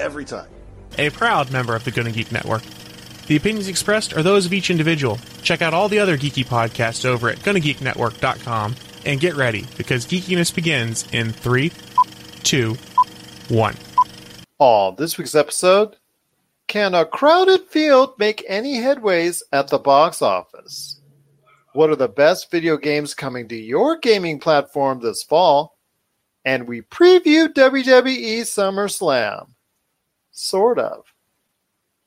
every time. A proud member of the Gonna Geek Network. The opinions expressed are those of each individual. Check out all the other geeky podcasts over at GonnaGeekNetwork.com and get ready because geekiness begins in three, two, one. On this week's episode, can a crowded field make any headways at the box office? What are the best video games coming to your gaming platform this fall? And we preview WWE SummerSlam. Sort of.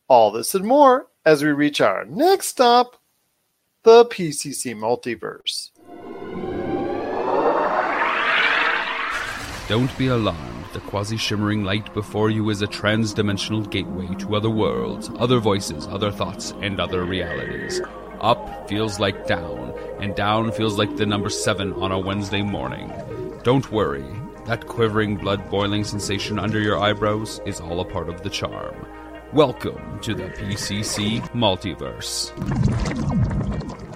All this and more as we reach our next stop, the PCC Multiverse. Don't be alarmed. The quasi shimmering light before you is a trans dimensional gateway to other worlds, other voices, other thoughts, and other realities. Up feels like down, and down feels like the number seven on a Wednesday morning. Don't worry, that quivering, blood boiling sensation under your eyebrows is all a part of the charm. Welcome to the PCC Multiverse.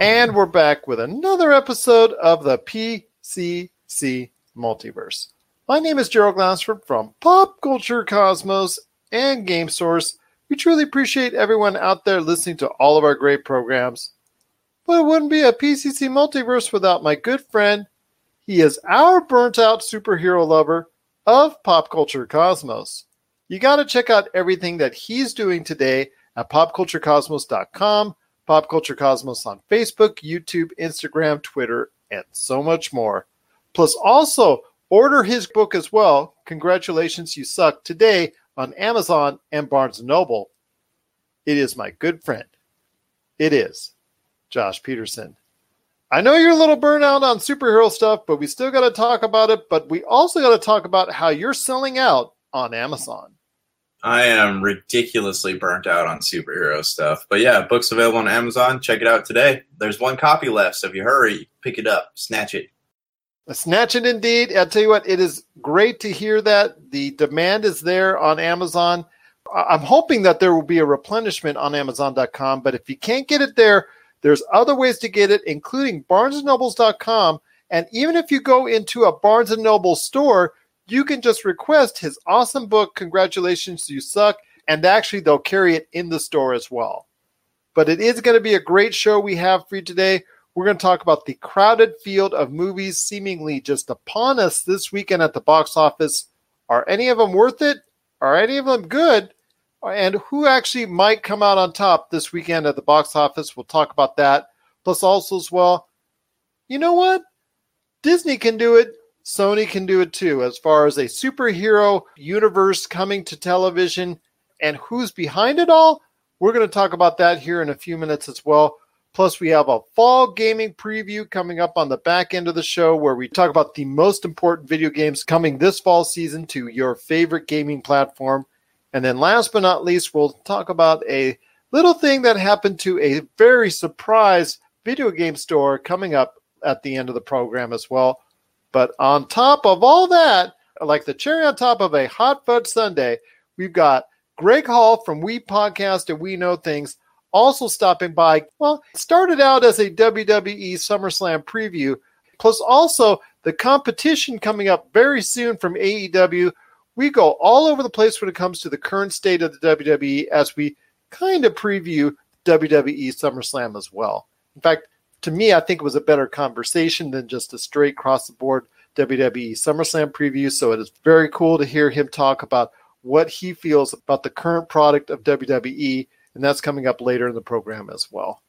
And we're back with another episode of the PCC Multiverse. My name is Gerald Glassford from Pop Culture Cosmos and Game Source. We truly appreciate everyone out there listening to all of our great programs. But it wouldn't be a PCC Multiverse without my good friend. He is our burnt out superhero lover of Pop Culture Cosmos. You got to check out everything that he's doing today at popculturecosmos.com, popculturecosmos on Facebook, YouTube, Instagram, Twitter, and so much more. Plus, also Order his book as well. Congratulations, You Suck today on Amazon and Barnes Noble. It is my good friend. It is Josh Peterson. I know you're a little burnout on superhero stuff, but we still got to talk about it. But we also got to talk about how you're selling out on Amazon. I am ridiculously burnt out on superhero stuff. But yeah, book's available on Amazon. Check it out today. There's one copy left, so if you hurry, pick it up, snatch it. Snatch it indeed. I'll tell you what, it is great to hear that. The demand is there on Amazon. I'm hoping that there will be a replenishment on Amazon.com, but if you can't get it there, there's other ways to get it, including BarnesandNobles.com. And even if you go into a Barnes and Noble store, you can just request his awesome book, Congratulations, You Suck, and actually they'll carry it in the store as well. But it is going to be a great show we have for you today. We're going to talk about the crowded field of movies seemingly just upon us this weekend at the box office. Are any of them worth it? Are any of them good? And who actually might come out on top this weekend at the box office? We'll talk about that. Plus, also, as well, you know what? Disney can do it. Sony can do it too, as far as a superhero universe coming to television. And who's behind it all? We're going to talk about that here in a few minutes as well. Plus, we have a fall gaming preview coming up on the back end of the show where we talk about the most important video games coming this fall season to your favorite gaming platform. And then, last but not least, we'll talk about a little thing that happened to a very surprise video game store coming up at the end of the program as well. But on top of all that, like the cherry on top of a hot fudge sundae, we've got Greg Hall from We Podcast and We Know Things also stopping by. Well, started out as a WWE SummerSlam preview, plus also the competition coming up very soon from AEW. We go all over the place when it comes to the current state of the WWE as we kind of preview WWE SummerSlam as well. In fact, to me, I think it was a better conversation than just a straight cross the board WWE SummerSlam preview. So it is very cool to hear him talk about what he feels about the current product of WWE and that's coming up later in the program as well.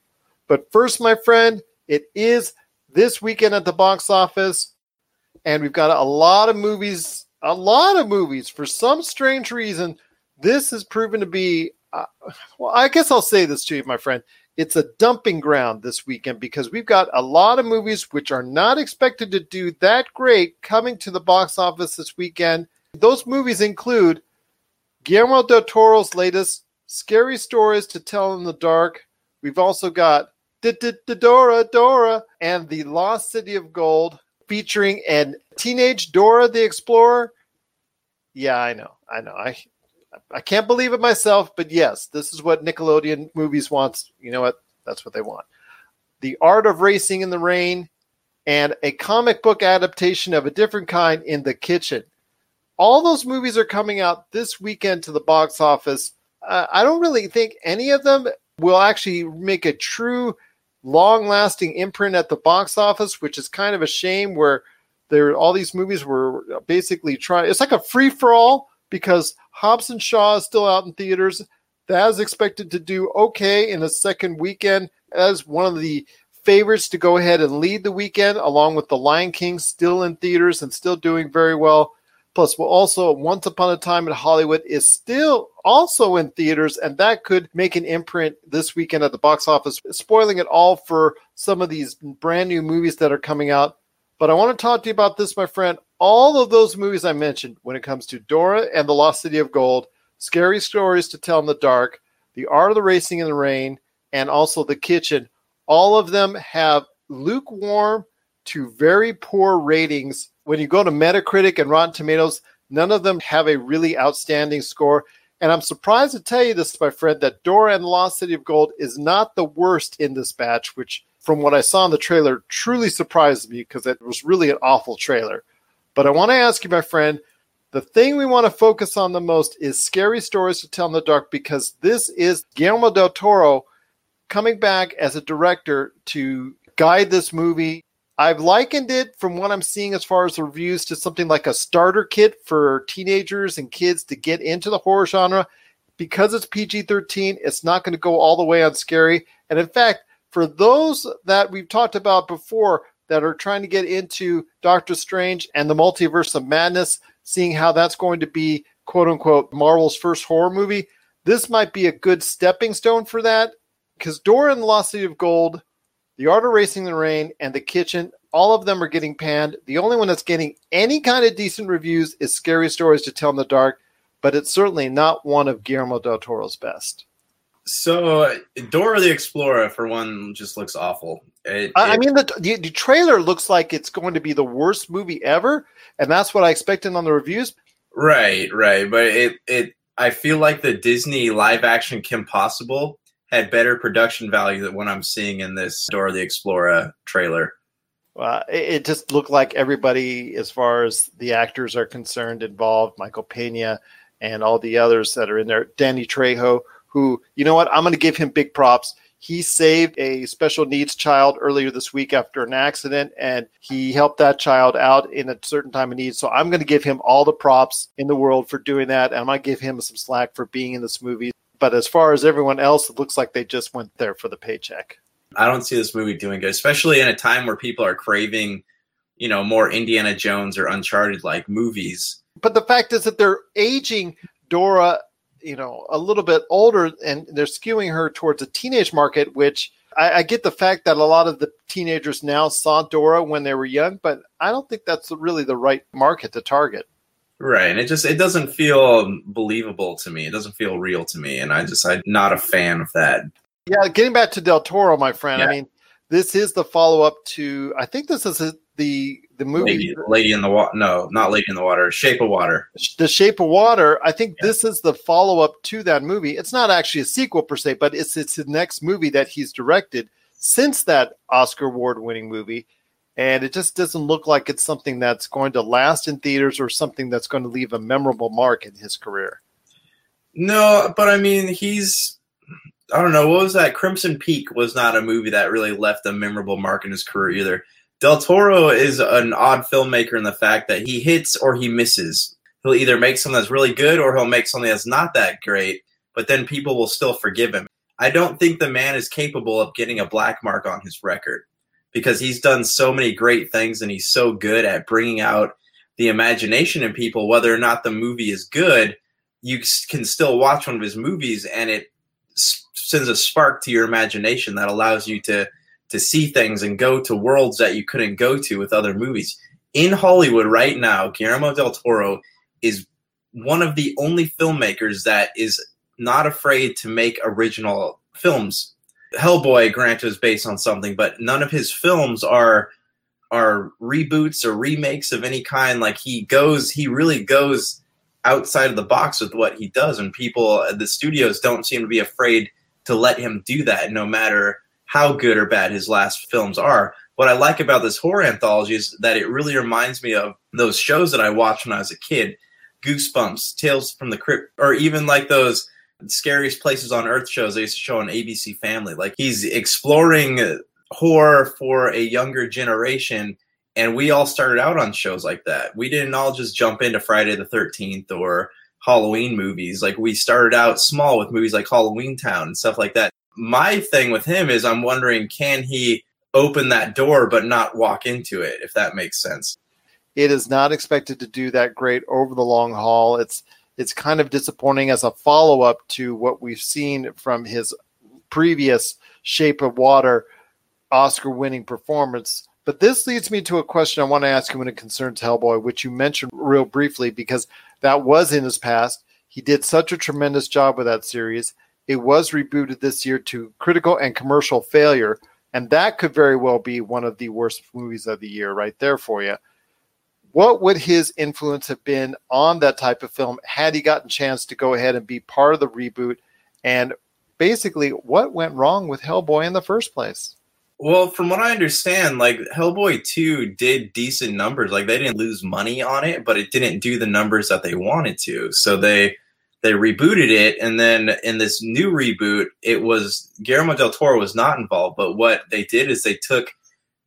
But first, my friend, it is this weekend at the box office, and we've got a lot of movies, a lot of movies. For some strange reason, this has proven to be, uh, well, I guess I'll say this to you, my friend. It's a dumping ground this weekend because we've got a lot of movies which are not expected to do that great coming to the box office this weekend. Those movies include Guillermo del Toro's latest Scary Stories to Tell in the Dark. We've also got Dora Dora and the Lost City of Gold featuring an teenage Dora the Explorer. Yeah, I know. I know. I I can't believe it myself, but yes, this is what Nickelodeon movies wants. You know what? That's what they want. The Art of Racing in the Rain and a comic book adaptation of a different kind in the kitchen. All those movies are coming out this weekend to the box office. Uh, I don't really think any of them will actually make a true long lasting imprint at the box office, which is kind of a shame where there all these movies were basically trying it's like a free for all because Hobbs and Shaw is still out in theaters. That is expected to do okay in the second weekend as one of the favorites to go ahead and lead the weekend, along with The Lion King still in theaters and still doing very well. Plus, we'll also Once Upon a Time in Hollywood is still also in theaters, and that could make an imprint this weekend at the box office, spoiling it all for some of these brand new movies that are coming out. But I want to talk to you about this, my friend. All of those movies I mentioned when it comes to Dora and the Lost City of Gold, Scary Stories to Tell in the Dark, The Art of the Racing in the Rain, and also The Kitchen, all of them have lukewarm to very poor ratings when you go to Metacritic and Rotten Tomatoes, none of them have a really outstanding score. And I'm surprised to tell you this, my friend, that Dora and the Lost City of Gold is not the worst in this batch, which, from what I saw in the trailer, truly surprised me because it was really an awful trailer. But I want to ask you, my friend, the thing we want to focus on the most is Scary Stories to Tell in the Dark because this is Guillermo del Toro coming back as a director to guide this movie I've likened it from what I'm seeing as far as the reviews to something like a starter kit for teenagers and kids to get into the horror genre. Because it's PG 13, it's not going to go all the way on scary. And in fact, for those that we've talked about before that are trying to get into Doctor Strange and the Multiverse of Madness, seeing how that's going to be quote unquote Marvel's first horror movie, this might be a good stepping stone for that. Because Dora and the Lost City of Gold the Art of Racing the Rain, and The Kitchen. All of them are getting panned. The only one that's getting any kind of decent reviews is Scary Stories to Tell in the Dark, but it's certainly not one of Guillermo del Toro's best. So, Dora the Explorer, for one, just looks awful. It, I, it, I mean, the, the, the trailer looks like it's going to be the worst movie ever, and that's what I expected on the reviews. Right, right, but it it I feel like the Disney live action Kim Possible had better production value than what I'm seeing in this Dora the Explorer trailer. Well, it just looked like everybody, as far as the actors are concerned, involved, Michael Pena and all the others that are in there, Danny Trejo, who, you know what, I'm going to give him big props. He saved a special needs child earlier this week after an accident, and he helped that child out in a certain time of need. So I'm going to give him all the props in the world for doing that. And I might give him some slack for being in this movie. But as far as everyone else, it looks like they just went there for the paycheck. I don't see this movie doing good, especially in a time where people are craving, you know, more Indiana Jones or Uncharted like movies. But the fact is that they're aging Dora, you know, a little bit older and they're skewing her towards a teenage market, which I, I get the fact that a lot of the teenagers now saw Dora when they were young, but I don't think that's really the right market to target. Right. And it just it doesn't feel believable to me. It doesn't feel real to me. And I just I'm not a fan of that. Yeah, getting back to Del Toro, my friend. Yeah. I mean, this is the follow up to I think this is the the movie Lady, Lady in the Water. No, not Lady in the Water. Shape of Water. The Shape of Water. I think yeah. this is the follow up to that movie. It's not actually a sequel per se, but it's it's the next movie that he's directed since that Oscar award winning movie and it just doesn't look like it's something that's going to last in theaters or something that's going to leave a memorable mark in his career. No, but I mean, he's I don't know what was that. Crimson Peak was not a movie that really left a memorable mark in his career either. Del Toro is an odd filmmaker in the fact that he hits or he misses. He'll either make something that's really good or he'll make something that's not that great, but then people will still forgive him. I don't think the man is capable of getting a black mark on his record because he's done so many great things and he's so good at bringing out the imagination in people whether or not the movie is good you can still watch one of his movies and it sends a spark to your imagination that allows you to to see things and go to worlds that you couldn't go to with other movies in hollywood right now guillermo del toro is one of the only filmmakers that is not afraid to make original films. Hellboy, granted, is based on something, but none of his films are are reboots or remakes of any kind. Like he goes, he really goes outside of the box with what he does, and people, at the studios don't seem to be afraid to let him do that, no matter how good or bad his last films are. What I like about this horror anthology is that it really reminds me of those shows that I watched when I was a kid Goosebumps, Tales from the Crypt, or even like those scariest places on earth shows they used to show on ABC Family. Like he's exploring horror for a younger generation. And we all started out on shows like that. We didn't all just jump into Friday the 13th or Halloween movies. Like we started out small with movies like Halloween Town and stuff like that. My thing with him is I'm wondering can he open that door but not walk into it, if that makes sense. It is not expected to do that great over the long haul. It's it's kind of disappointing as a follow up to what we've seen from his previous Shape of Water Oscar winning performance. But this leads me to a question I want to ask you when it concerns Hellboy, which you mentioned real briefly because that was in his past. He did such a tremendous job with that series. It was rebooted this year to critical and commercial failure, and that could very well be one of the worst movies of the year right there for you. What would his influence have been on that type of film had he gotten a chance to go ahead and be part of the reboot? And basically, what went wrong with Hellboy in the first place? Well, from what I understand, like Hellboy 2 did decent numbers. Like they didn't lose money on it, but it didn't do the numbers that they wanted to. So they they rebooted it and then in this new reboot, it was Guillermo del Toro was not involved, but what they did is they took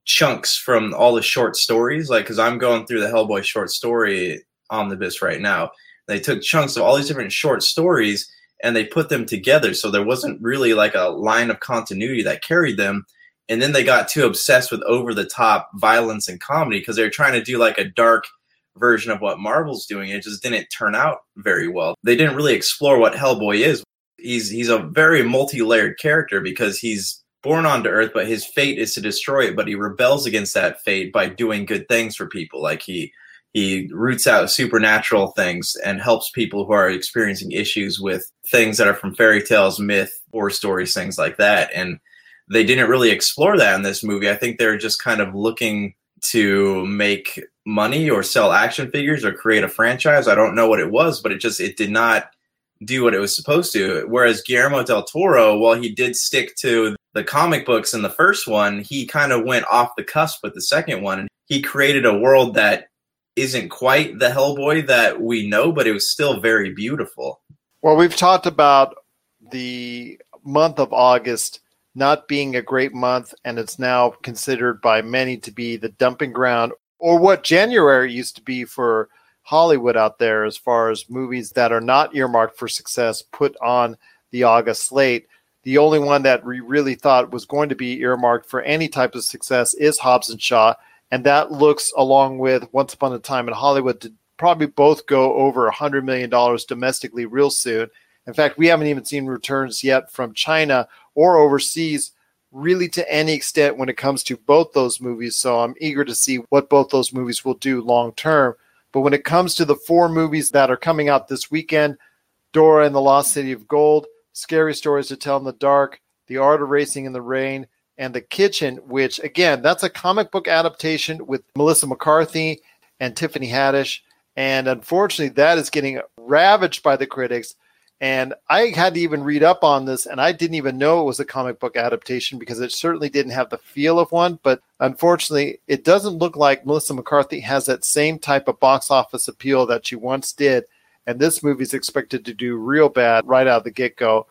chunks from all the short stories like cuz I'm going through the Hellboy short story omnibus right now. They took chunks of all these different short stories and they put them together so there wasn't really like a line of continuity that carried them and then they got too obsessed with over the top violence and comedy because they were trying to do like a dark version of what Marvel's doing. It just didn't turn out very well. They didn't really explore what Hellboy is. He's he's a very multi-layered character because he's born onto Earth, but his fate is to destroy it. But he rebels against that fate by doing good things for people. Like he he roots out supernatural things and helps people who are experiencing issues with things that are from fairy tales, myth, war stories, things like that. And they didn't really explore that in this movie. I think they're just kind of looking to make money or sell action figures or create a franchise. I don't know what it was, but it just it did not do what it was supposed to. Whereas Guillermo del Toro, while he did stick to the comic books in the first one, he kind of went off the cusp with the second one and he created a world that isn't quite the Hellboy that we know, but it was still very beautiful. Well, we've talked about the month of August not being a great month, and it's now considered by many to be the dumping ground, or what January used to be for Hollywood out there, as far as movies that are not earmarked for success put on the August slate. The only one that we really thought was going to be earmarked for any type of success is Hobbs and Shaw, and that looks, along with Once Upon a Time in Hollywood, to probably both go over $100 million domestically real soon. In fact, we haven't even seen returns yet from China or overseas really to any extent when it comes to both those movies. So I'm eager to see what both those movies will do long term. But when it comes to the four movies that are coming out this weekend, Dora and the Lost City of Gold, Scary Stories to Tell in the Dark, The Art of Racing in the Rain, and The Kitchen, which again, that's a comic book adaptation with Melissa McCarthy and Tiffany Haddish. And unfortunately, that is getting ravaged by the critics. And I had to even read up on this, and I didn't even know it was a comic book adaptation because it certainly didn't have the feel of one. But unfortunately, it doesn't look like Melissa McCarthy has that same type of box office appeal that she once did. And this movie is expected to do real bad right out of the get go.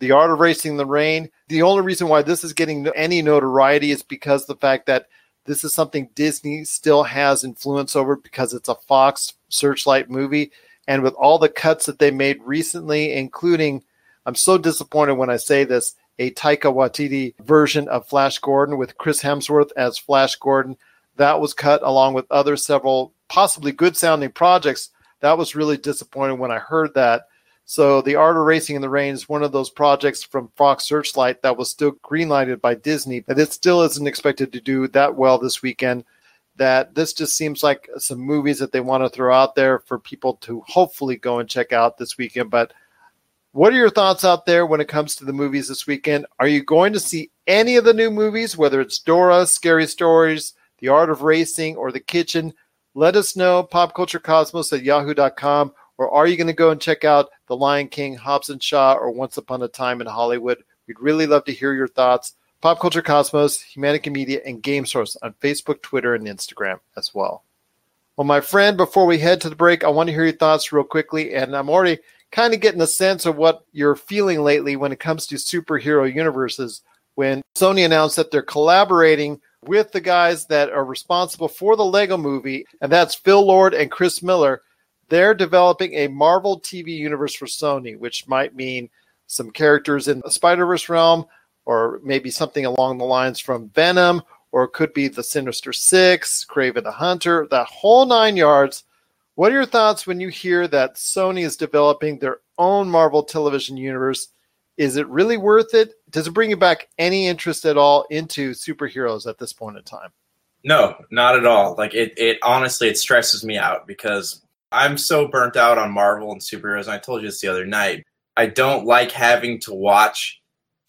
The Art of Racing the Rain. The only reason why this is getting any notoriety is because the fact that this is something Disney still has influence over because it's a Fox Searchlight movie and with all the cuts that they made recently, including, I'm so disappointed when I say this, a Taika Waititi version of Flash Gordon with Chris Hemsworth as Flash Gordon. That was cut along with other several possibly good sounding projects. That was really disappointing when I heard that. So, The Art of Racing in the Rain is one of those projects from Fox Searchlight that was still greenlighted by Disney, but it still isn't expected to do that well this weekend. That this just seems like some movies that they want to throw out there for people to hopefully go and check out this weekend. But what are your thoughts out there when it comes to the movies this weekend? Are you going to see any of the new movies, whether it's Dora, Scary Stories, The Art of Racing, or The Kitchen? Let us know, popculturecosmos at yahoo.com. Or are you going to go and check out The Lion King, Hobbs and Shaw, or Once Upon a Time in Hollywood? We'd really love to hear your thoughts. Pop Culture Cosmos, Humanity Media, and Game Source on Facebook, Twitter, and Instagram as well. Well, my friend, before we head to the break, I want to hear your thoughts real quickly. And I'm already kind of getting a sense of what you're feeling lately when it comes to superhero universes. When Sony announced that they're collaborating with the guys that are responsible for the Lego movie, and that's Phil Lord and Chris Miller, they're developing a Marvel TV universe for Sony, which might mean some characters in the Spider Verse realm, or maybe something along the lines from Venom, or it could be the Sinister Six, Kraven the Hunter, that whole nine yards. What are your thoughts when you hear that Sony is developing their own Marvel television universe? Is it really worth it? Does it bring you back any interest at all into superheroes at this point in time? No, not at all. Like it, it honestly, it stresses me out because I'm so burnt out on Marvel and superheroes. And I told you this the other night. I don't like having to watch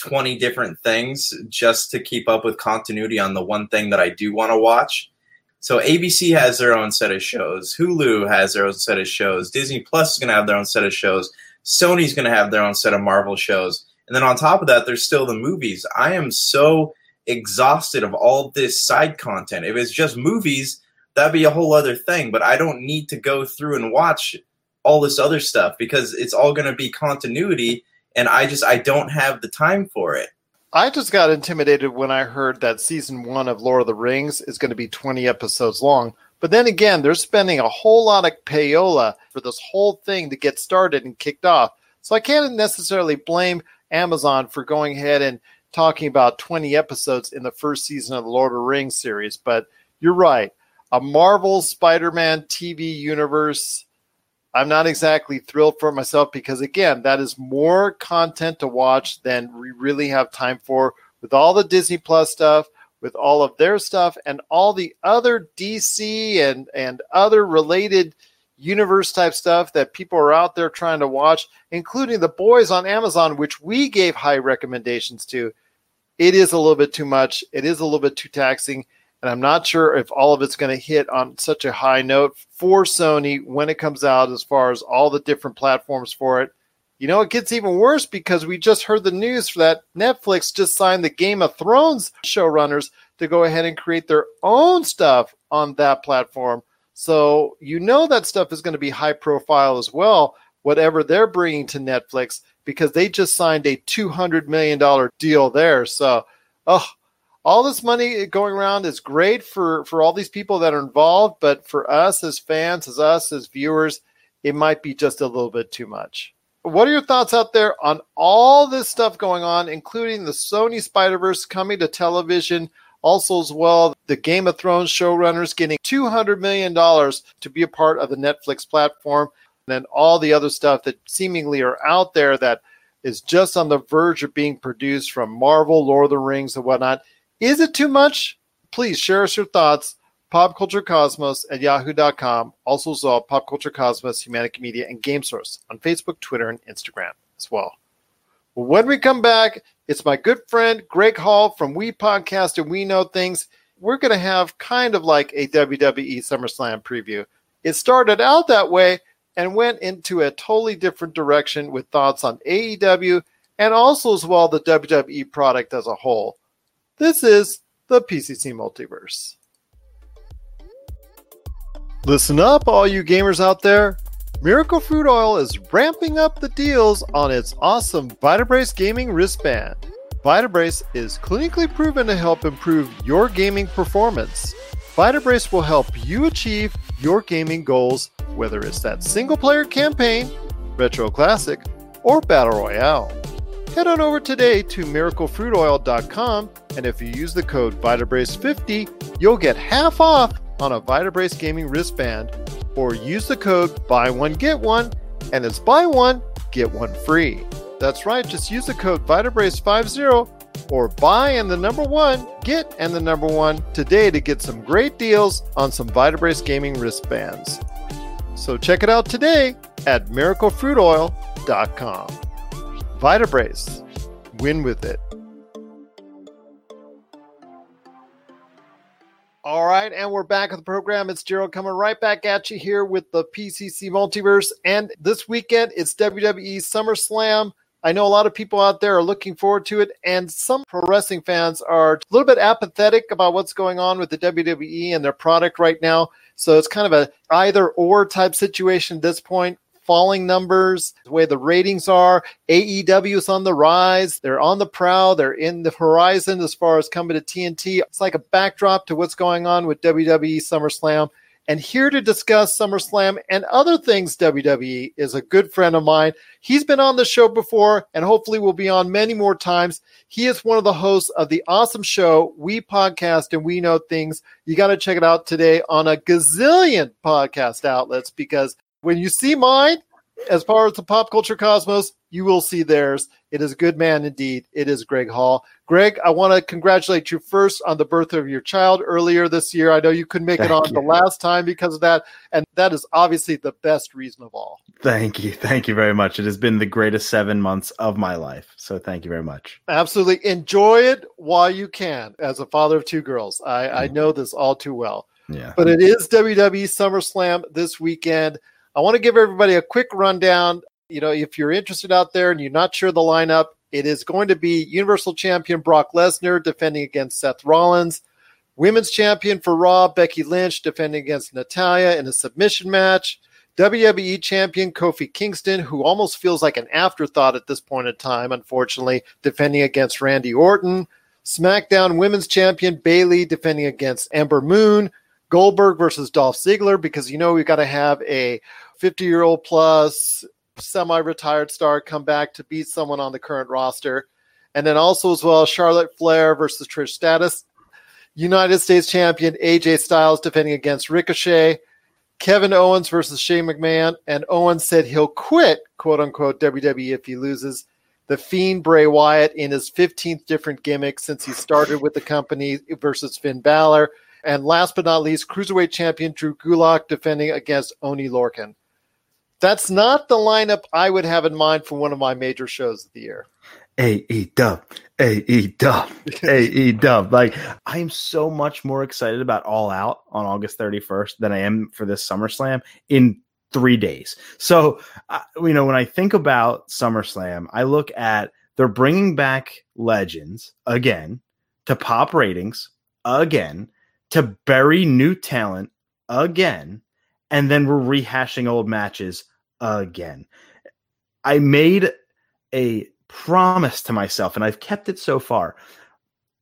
20 different things just to keep up with continuity on the one thing that I do want to watch. So ABC has their own set of shows, Hulu has their own set of shows, Disney Plus is going to have their own set of shows, Sony's going to have their own set of Marvel shows. And then on top of that, there's still the movies. I am so exhausted of all this side content. If it's just movies, that'd be a whole other thing, but I don't need to go through and watch all this other stuff because it's all going to be continuity and I just I don't have the time for it. I just got intimidated when I heard that season one of Lord of the Rings is going to be 20 episodes long. But then again, they're spending a whole lot of payola for this whole thing to get started and kicked off. So I can't necessarily blame Amazon for going ahead and talking about 20 episodes in the first season of the Lord of the Rings series. But you're right. A Marvel Spider Man TV universe I'm not exactly thrilled for myself because, again, that is more content to watch than we really have time for with all the Disney Plus stuff, with all of their stuff, and all the other DC and, and other related universe type stuff that people are out there trying to watch, including The Boys on Amazon, which we gave high recommendations to. It is a little bit too much. It is a little bit too taxing. And I'm not sure if all of it's going to hit on such a high note for Sony when it comes out, as far as all the different platforms for it. You know, it gets even worse because we just heard the news that Netflix just signed the Game of Thrones showrunners to go ahead and create their own stuff on that platform. So you know that stuff is going to be high profile as well, whatever they're bringing to Netflix, because they just signed a $200 million deal there. So, oh, all this money going around is great for for all these people that are involved, but for us as fans, as us as viewers, it might be just a little bit too much. What are your thoughts out there on all this stuff going on, including the Sony Spider Verse coming to television? Also, as well, the Game of Thrones showrunners getting $200 million to be a part of the Netflix platform, and then all the other stuff that seemingly are out there that is just on the verge of being produced from Marvel, Lord of the Rings, and whatnot. Is it too much? Please share us your thoughts. PopCultureCosmos at yahoo.com. Also, saw Pop Culture Cosmos, Humanity Media, and Game Source on Facebook, Twitter, and Instagram as well. When we come back, it's my good friend Greg Hall from We Podcast and We Know Things. We're going to have kind of like a WWE SummerSlam preview. It started out that way and went into a totally different direction with thoughts on AEW and also as well the WWE product as a whole. This is the PCC Multiverse. Listen up, all you gamers out there. Miracle Fruit Oil is ramping up the deals on its awesome Vitabrace gaming wristband. Vitabrace is clinically proven to help improve your gaming performance. Vitabrace will help you achieve your gaming goals, whether it's that single player campaign, retro classic, or battle royale. Head on over today to miraclefruitoil.com and if you use the code Vitabrace50, you'll get half off on a Vitabrace gaming wristband or use the code buy one get one and it's buy one get one free. That's right, just use the code Vitabrace50 or buy and the number one, get and the number one today to get some great deals on some Vitabrace gaming wristbands. So check it out today at miraclefruitoil.com. Vitabrace, win with it. All right, and we're back with the program. It's Gerald coming right back at you here with the PCC Multiverse. And this weekend, it's WWE SummerSlam. I know a lot of people out there are looking forward to it, and some pro wrestling fans are a little bit apathetic about what's going on with the WWE and their product right now. So it's kind of a either or type situation at this point falling numbers, the way the ratings are. AEW is on the rise. They're on the prowl. They're in the horizon as far as coming to TNT. It's like a backdrop to what's going on with WWE SummerSlam. And here to discuss SummerSlam and other things WWE is a good friend of mine. He's been on the show before and hopefully will be on many more times. He is one of the hosts of the awesome show, We Podcast and We Know Things. You got to check it out today on a gazillion podcast outlets because when you see mine, as far as the pop culture cosmos, you will see theirs. It is a good man indeed. It is Greg Hall. Greg, I want to congratulate you first on the birth of your child earlier this year. I know you couldn't make Thank it on you. the last time because of that, and that is obviously the best reason of all. Thank you. Thank you very much. It has been the greatest seven months of my life. So thank you very much. Absolutely. Enjoy it while you can. As a father of two girls, I, I mm. know this all too well. Yeah. But it is WWE SummerSlam this weekend. I want to give everybody a quick rundown. You know, if you're interested out there and you're not sure the lineup, it is going to be Universal Champion Brock Lesnar defending against Seth Rollins, Women's Champion for Raw Becky Lynch defending against Natalya in a submission match, WWE Champion Kofi Kingston, who almost feels like an afterthought at this point in time, unfortunately, defending against Randy Orton, SmackDown Women's Champion Bayley defending against Ember Moon, Goldberg versus Dolph Ziggler because you know we've got to have a 50 year old plus semi retired star come back to beat someone on the current roster. And then also as well, Charlotte Flair versus Trish Stratus, United States champion AJ Styles defending against Ricochet. Kevin Owens versus Shane McMahon. And Owens said he'll quit, quote unquote, WWE if he loses. The Fiend Bray Wyatt in his 15th different gimmick since he started with the company versus Finn Balor. And last but not least, cruiserweight champion Drew Gulak defending against Oney Lorcan. That's not the lineup I would have in mind for one of my major shows of the year. AE dub, AE dub, AE dub. Like I am so much more excited about All Out on August 31st than I am for this SummerSlam in three days. So, uh, you know, when I think about SummerSlam, I look at they're bringing back legends again to pop ratings again to bury new talent again, and then we're rehashing old matches again. I made a promise to myself, and I've kept it so far.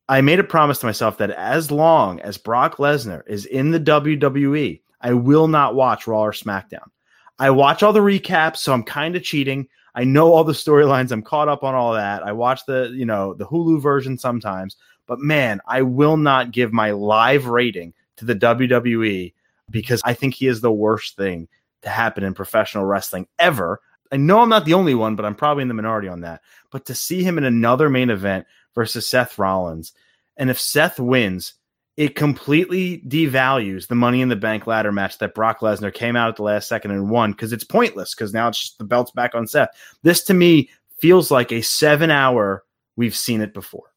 I made a promise to myself that as long as Brock Lesnar is in the WWE, I will not watch Raw or SmackDown. I watch all the recaps, so I'm kind of cheating. I know all the storylines. I'm caught up on all that. I watch the, you know, the Hulu version sometimes, but man, I will not give my live rating to the WWE because I think he is the worst thing to happen in professional wrestling ever. I know I'm not the only one, but I'm probably in the minority on that. But to see him in another main event versus Seth Rollins, and if Seth wins, it completely devalues the Money in the Bank ladder match that Brock Lesnar came out at the last second and won because it's pointless because now it's just the belt's back on Seth. This to me feels like a seven hour. We've seen it before.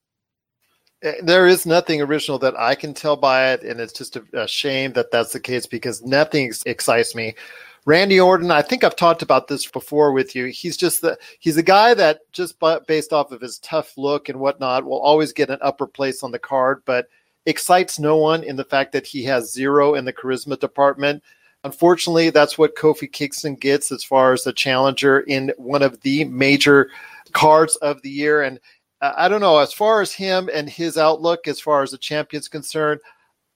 Eh, there is nothing original that I can tell by it, and it's just a, a shame that that's the case because nothing excites me. Randy Orton, I think I've talked about this before with you. He's just the he's a guy that just based off of his tough look and whatnot will always get an upper place on the card, but excites no one in the fact that he has zero in the charisma department. Unfortunately, that's what Kofi Kingston gets as far as the challenger in one of the major cards of the year. And uh, I don't know, as far as him and his outlook, as far as the champion's concerned,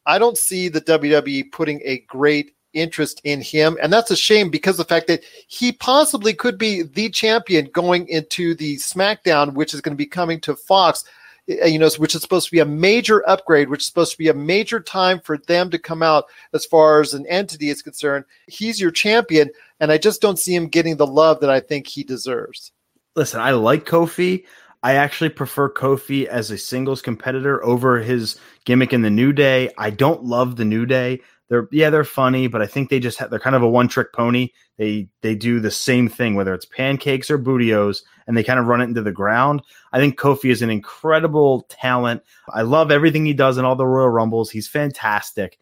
I don't see the WWE putting a great interest in him. And that's a shame because the fact that he possibly could be the champion going into the SmackDown, which is going to be coming to Fox, Uh, you know, which is supposed to be a major upgrade, which is supposed to be a major time for them to come out as far as an entity is concerned. He's your champion. And I just don't see him getting the love that I think he deserves. Listen, I like Kofi. I actually prefer Kofi as a singles competitor over his gimmick in the New Day. I don't love the New Day. They're yeah, they're funny, but I think they just they're kind of a one trick pony. They they do the same thing whether it's pancakes or Booty-O's, and they kind of run it into the ground. I think Kofi is an incredible talent. I love everything he does in all the Royal Rumbles. He's fantastic,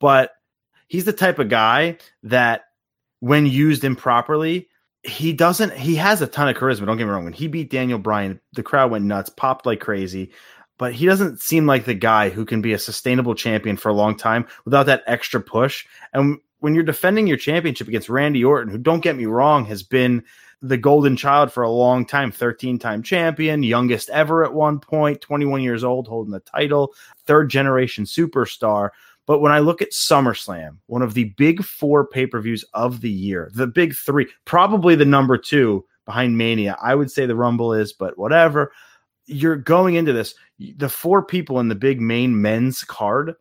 but he's the type of guy that when used improperly he doesn't he has a ton of charisma don't get me wrong when he beat daniel bryan the crowd went nuts popped like crazy but he doesn't seem like the guy who can be a sustainable champion for a long time without that extra push and when you're defending your championship against randy orton who don't get me wrong has been the golden child for a long time 13 time champion youngest ever at one point 21 years old holding the title third generation superstar but when I look at SummerSlam, one of the big four pay per views of the year, the big three, probably the number two behind Mania, I would say the Rumble is, but whatever. You're going into this, the four people in the big main men's card,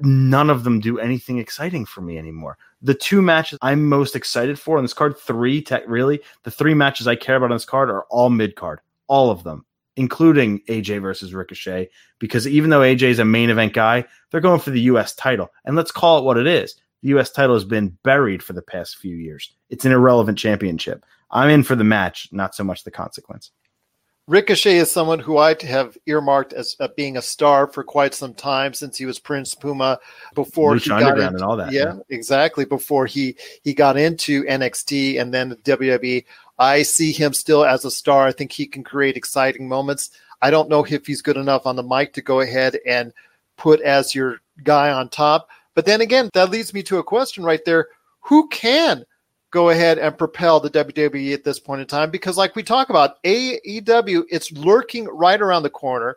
none of them do anything exciting for me anymore. The two matches I'm most excited for on this card, three, tech, really, the three matches I care about on this card are all mid card, all of them including AJ versus Ricochet, because even though AJ is a main event guy, they're going for the U.S. title. And let's call it what it is. The U.S. title has been buried for the past few years. It's an irrelevant championship. I'm in for the match, not so much the consequence. Ricochet is someone who I have earmarked as uh, being a star for quite some time since he was Prince Puma before Lucha he got Underground into, and all that, Yeah, yeah. exactly. Before he he got into NXT and then the WWE, I see him still as a star. I think he can create exciting moments. I don't know if he's good enough on the mic to go ahead and put as your guy on top. But then again, that leads me to a question right there: Who can go ahead and propel the WWE at this point in time because, like we talk about, AEW, it's lurking right around the corner,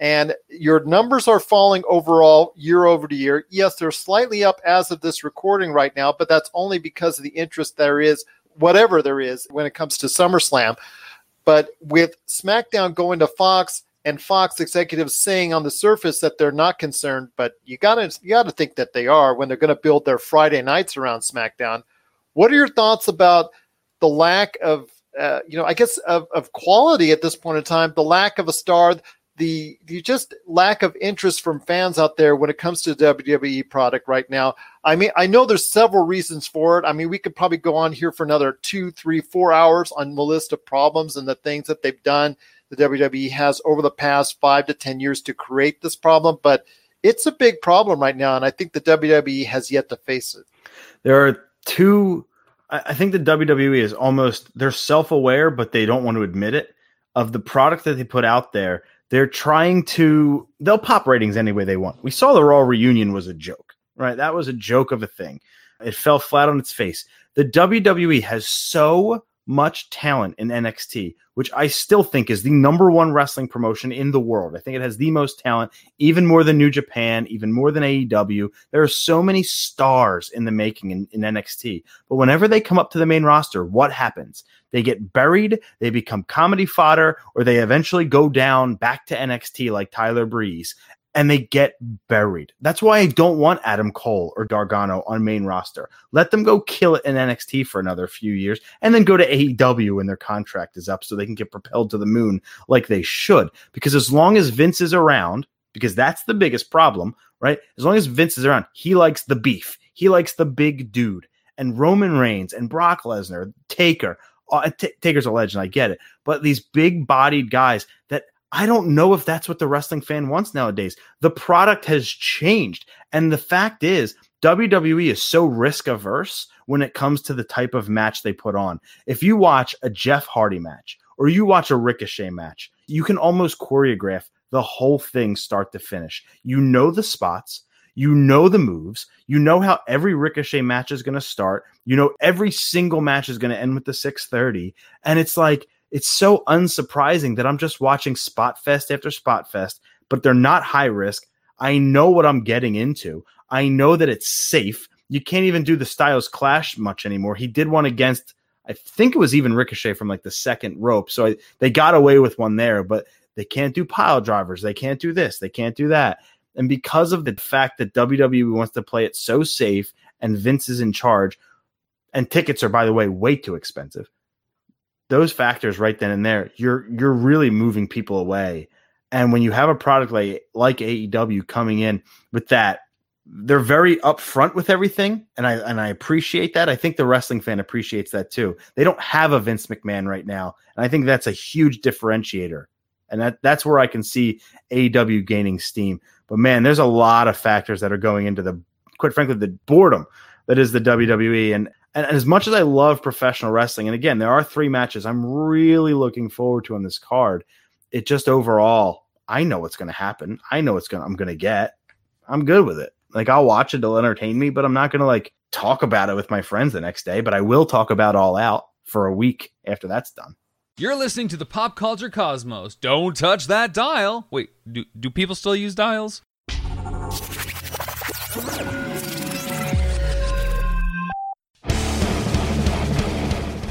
and your numbers are falling overall year over year. Yes, they're slightly up as of this recording right now, but that's only because of the interest there is, whatever there is, when it comes to SummerSlam. But with SmackDown going to Fox and Fox executives saying on the surface that they're not concerned, but you gotta you gotta think that they are when they're going to build their Friday nights around SmackDown. What are your thoughts about the lack of, uh, you know, I guess of, of quality at this point in time, the lack of a star, the, the just lack of interest from fans out there when it comes to the WWE product right now? I mean, I know there's several reasons for it. I mean, we could probably go on here for another two, three, four hours on the list of problems and the things that they've done. The WWE has over the past five to 10 years to create this problem, but it's a big problem right now. And I think the WWE has yet to face it. There are two I I think the WWE is almost they're self-aware, but they don't want to admit it of the product that they put out there. They're trying to they'll pop ratings any way they want. We saw the Raw reunion was a joke, right? That was a joke of a thing. It fell flat on its face. The WWE has so much talent in NXT, which I still think is the number one wrestling promotion in the world. I think it has the most talent, even more than New Japan, even more than AEW. There are so many stars in the making in, in NXT. But whenever they come up to the main roster, what happens? They get buried, they become comedy fodder, or they eventually go down back to NXT like Tyler Breeze and they get buried. That's why I don't want Adam Cole or Gargano on main roster. Let them go kill it in NXT for another few years and then go to AEW when their contract is up so they can get propelled to the moon like they should. Because as long as Vince is around, because that's the biggest problem, right? As long as Vince is around, he likes the beef. He likes the big dude. And Roman Reigns and Brock Lesnar, Taker, uh, T- Taker's a legend, I get it. But these big bodied guys that I don't know if that's what the wrestling fan wants nowadays. The product has changed. And the fact is, WWE is so risk averse when it comes to the type of match they put on. If you watch a Jeff Hardy match or you watch a Ricochet match, you can almost choreograph the whole thing start to finish. You know the spots, you know the moves, you know how every Ricochet match is going to start, you know every single match is going to end with the 630, and it's like it's so unsurprising that I'm just watching spot fest after spot fest, but they're not high risk. I know what I'm getting into. I know that it's safe. You can't even do the Styles Clash much anymore. He did one against, I think it was even Ricochet from like the second rope. So I, they got away with one there, but they can't do pile drivers. They can't do this. They can't do that. And because of the fact that WWE wants to play it so safe and Vince is in charge, and tickets are, by the way, way too expensive those factors right then and there, you're you're really moving people away. And when you have a product like like AEW coming in with that, they're very upfront with everything, and I and I appreciate that. I think the wrestling fan appreciates that too. They don't have a Vince McMahon right now, and I think that's a huge differentiator. And that that's where I can see AEW gaining steam. But man, there's a lot of factors that are going into the quite frankly the boredom that is the WWE. And and as much as I love professional wrestling, and again, there are three matches I'm really looking forward to on this card. It just overall, I know what's going to happen. I know what's going I'm going to get. I'm good with it. Like I'll watch it; it'll entertain me, but I'm not going to like talk about it with my friends the next day. But I will talk about All Out for a week after that's done. You're listening to the Pop Culture Cosmos. Don't touch that dial. Wait, do, do people still use dials?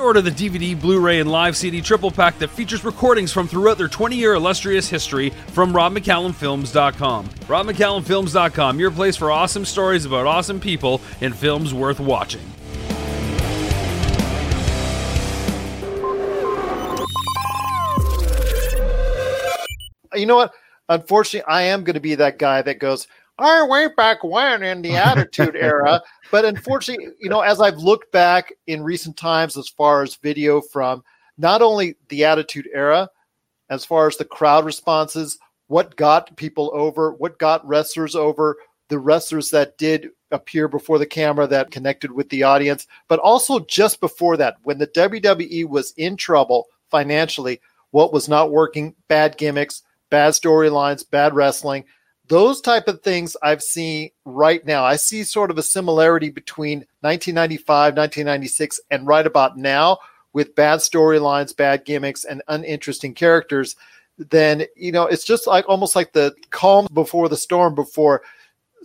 Order the DVD, Blu ray, and live CD triple pack that features recordings from throughout their 20 year illustrious history from RobMcCallumFilms.com. RobMcCallumFilms.com, your place for awesome stories about awesome people and films worth watching. You know what? Unfortunately, I am going to be that guy that goes, "I way back when in the Attitude Era." But unfortunately, you know, as I've looked back in recent times, as far as video from not only the Attitude Era, as far as the crowd responses, what got people over, what got wrestlers over, the wrestlers that did appear before the camera that connected with the audience, but also just before that, when the WWE was in trouble financially, what was not working, bad gimmicks, bad storylines, bad wrestling. Those type of things I've seen right now. I see sort of a similarity between 1995, 1996, and right about now with bad storylines, bad gimmicks, and uninteresting characters. Then you know it's just like almost like the calm before the storm before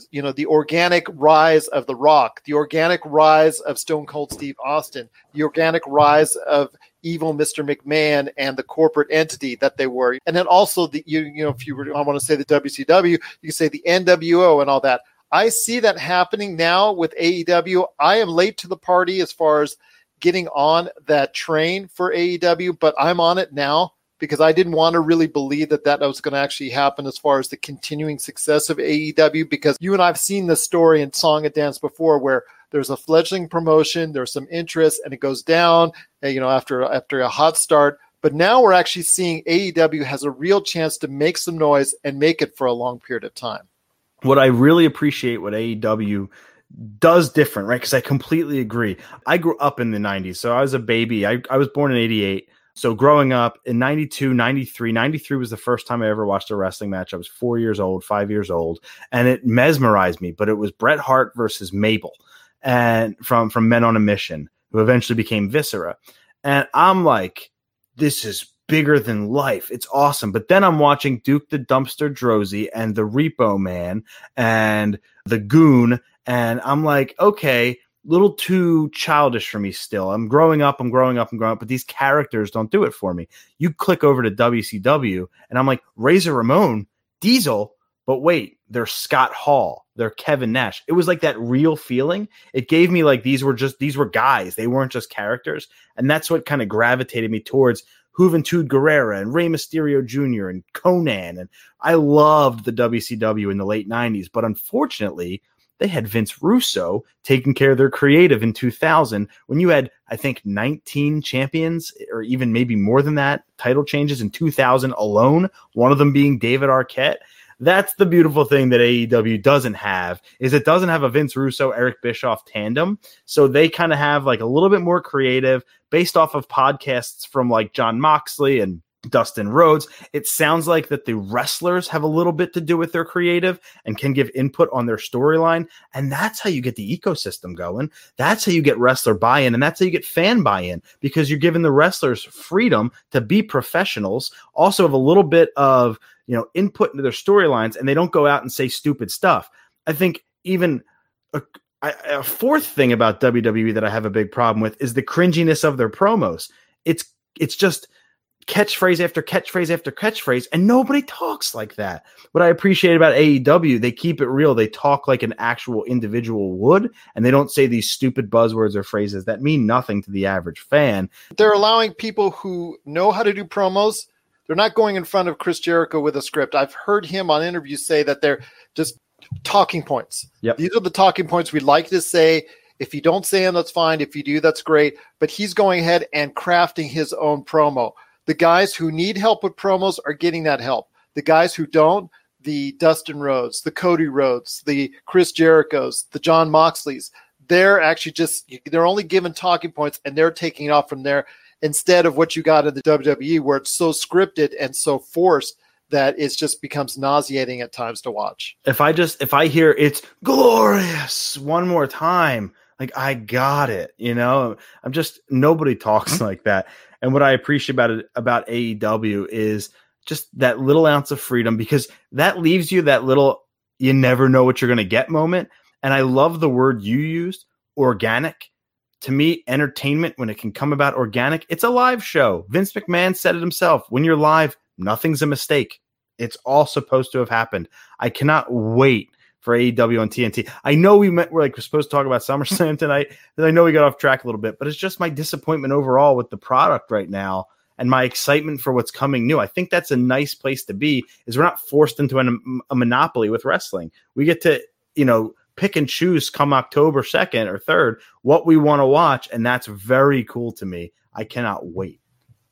you know the organic rise of the rock the organic rise of stone cold steve austin the organic rise of evil mr mcmahon and the corporate entity that they were and then also the you, you know if you were i want to say the wcw you can say the nwo and all that i see that happening now with aew i am late to the party as far as getting on that train for aew but i'm on it now because I didn't want to really believe that that was going to actually happen as far as the continuing success of AEW. Because you and I've seen this story in Song and Dance before, where there's a fledgling promotion, there's some interest, and it goes down. eh, You know, after after a hot start. But now we're actually seeing AEW has a real chance to make some noise and make it for a long period of time. what I really appreciate what AEW does different, right? Because I completely agree. I grew up in the 90s. So I was a baby. I, I was born in 88. So growing up in 92, 93, 93 was the first time I ever watched a wrestling match. I was four years old, five years old, and it mesmerized me. But it was Bret Hart versus Mabel and from, from Men on a Mission, who eventually became Viscera. And I'm like, this is bigger than life. It's awesome. But then I'm watching Duke the Dumpster Droese and the Repo Man and the Goon. And I'm like, okay, little too childish for me still. I'm growing up, I'm growing up, I'm growing up, but these characters don't do it for me. You click over to WCW and I'm like, Razor Ramon, Diesel, but wait, they're Scott Hall, they're Kevin Nash. It was like that real feeling. It gave me like these were just these were guys, they weren't just characters. And that's what kind of gravitated me towards Juventud Guerrera and Rey Mysterio Jr. and Konnan. And I loved the WCW in the late 90s, but unfortunately, they had Vince Russo taking care of their creative in 2000 when you had, I think, 19 champions or even maybe more than that title changes in 2000 alone, one of them being David Arquette. That's the beautiful thing that AEW doesn't have is it doesn't have a Vince Russo Eric Bischoff tandem. So they kind of have like a little bit more creative based off of podcasts from like Jon Moxley and Dustin Rhodes. It sounds like that the wrestlers have a little bit to do with their creative and can give input on their storyline. And that's how you get the ecosystem going. That's how you get wrestler buy in. And that's how you get fan buy in because you're giving the wrestlers freedom to be professionals, also have a little bit of, you know, input into their storylines and they don't go out and say stupid stuff. I think even a, a fourth thing about WWE that I have a big problem with is the cringiness of their promos. It's it's just catchphrase after catchphrase after catchphrase, and nobody talks like that. What I appreciate about AEW, they keep it real. They talk like an actual individual would, and they don't say these stupid buzzwords or phrases that mean nothing to the average fan. They're allowing people who know how to do promos. They're not going in front of Chris Jericho with a script. I've heard him on interviews say that they're just talking points. Yep. These are the talking points we'd like to say. If you don't say them, that's fine. If you do, that's great. But he's going ahead and crafting his own promo. The guys who need help with promos are getting that help. The guys who don't, the Dustin Rhodes, the Cody Rhodes, the Chris Jerichos, the Jon Moxleys, they're actually just they're only given talking points and they're taking it off from there instead of what you got in the WWE where it's so scripted and so forced that it just becomes nauseating at times to watch. If I just if I hear it's glorious one more time, like I got it, you know. I'm just nobody talks mm-hmm. like that. And what I appreciate about it about AEW is just that little ounce of freedom because that leaves you that little you never know what you're going to get moment. And I love the word you used, organic. To me, entertainment when it can come about organic, it's a live show. Vince McMahon said it himself. When you're live, nothing's a mistake. It's all supposed to have happened. I cannot wait for AEW on TNT. I know we met, we're like we're supposed to talk about SummerSlam tonight. And I know we got off track a little bit, but it's just my disappointment overall with the product right now and my excitement for what's coming new. I think that's a nice place to be. Is we're not forced into an, a monopoly with wrestling. We get to you know pick and choose come October second or third what we want to watch, and that's very cool to me. I cannot wait.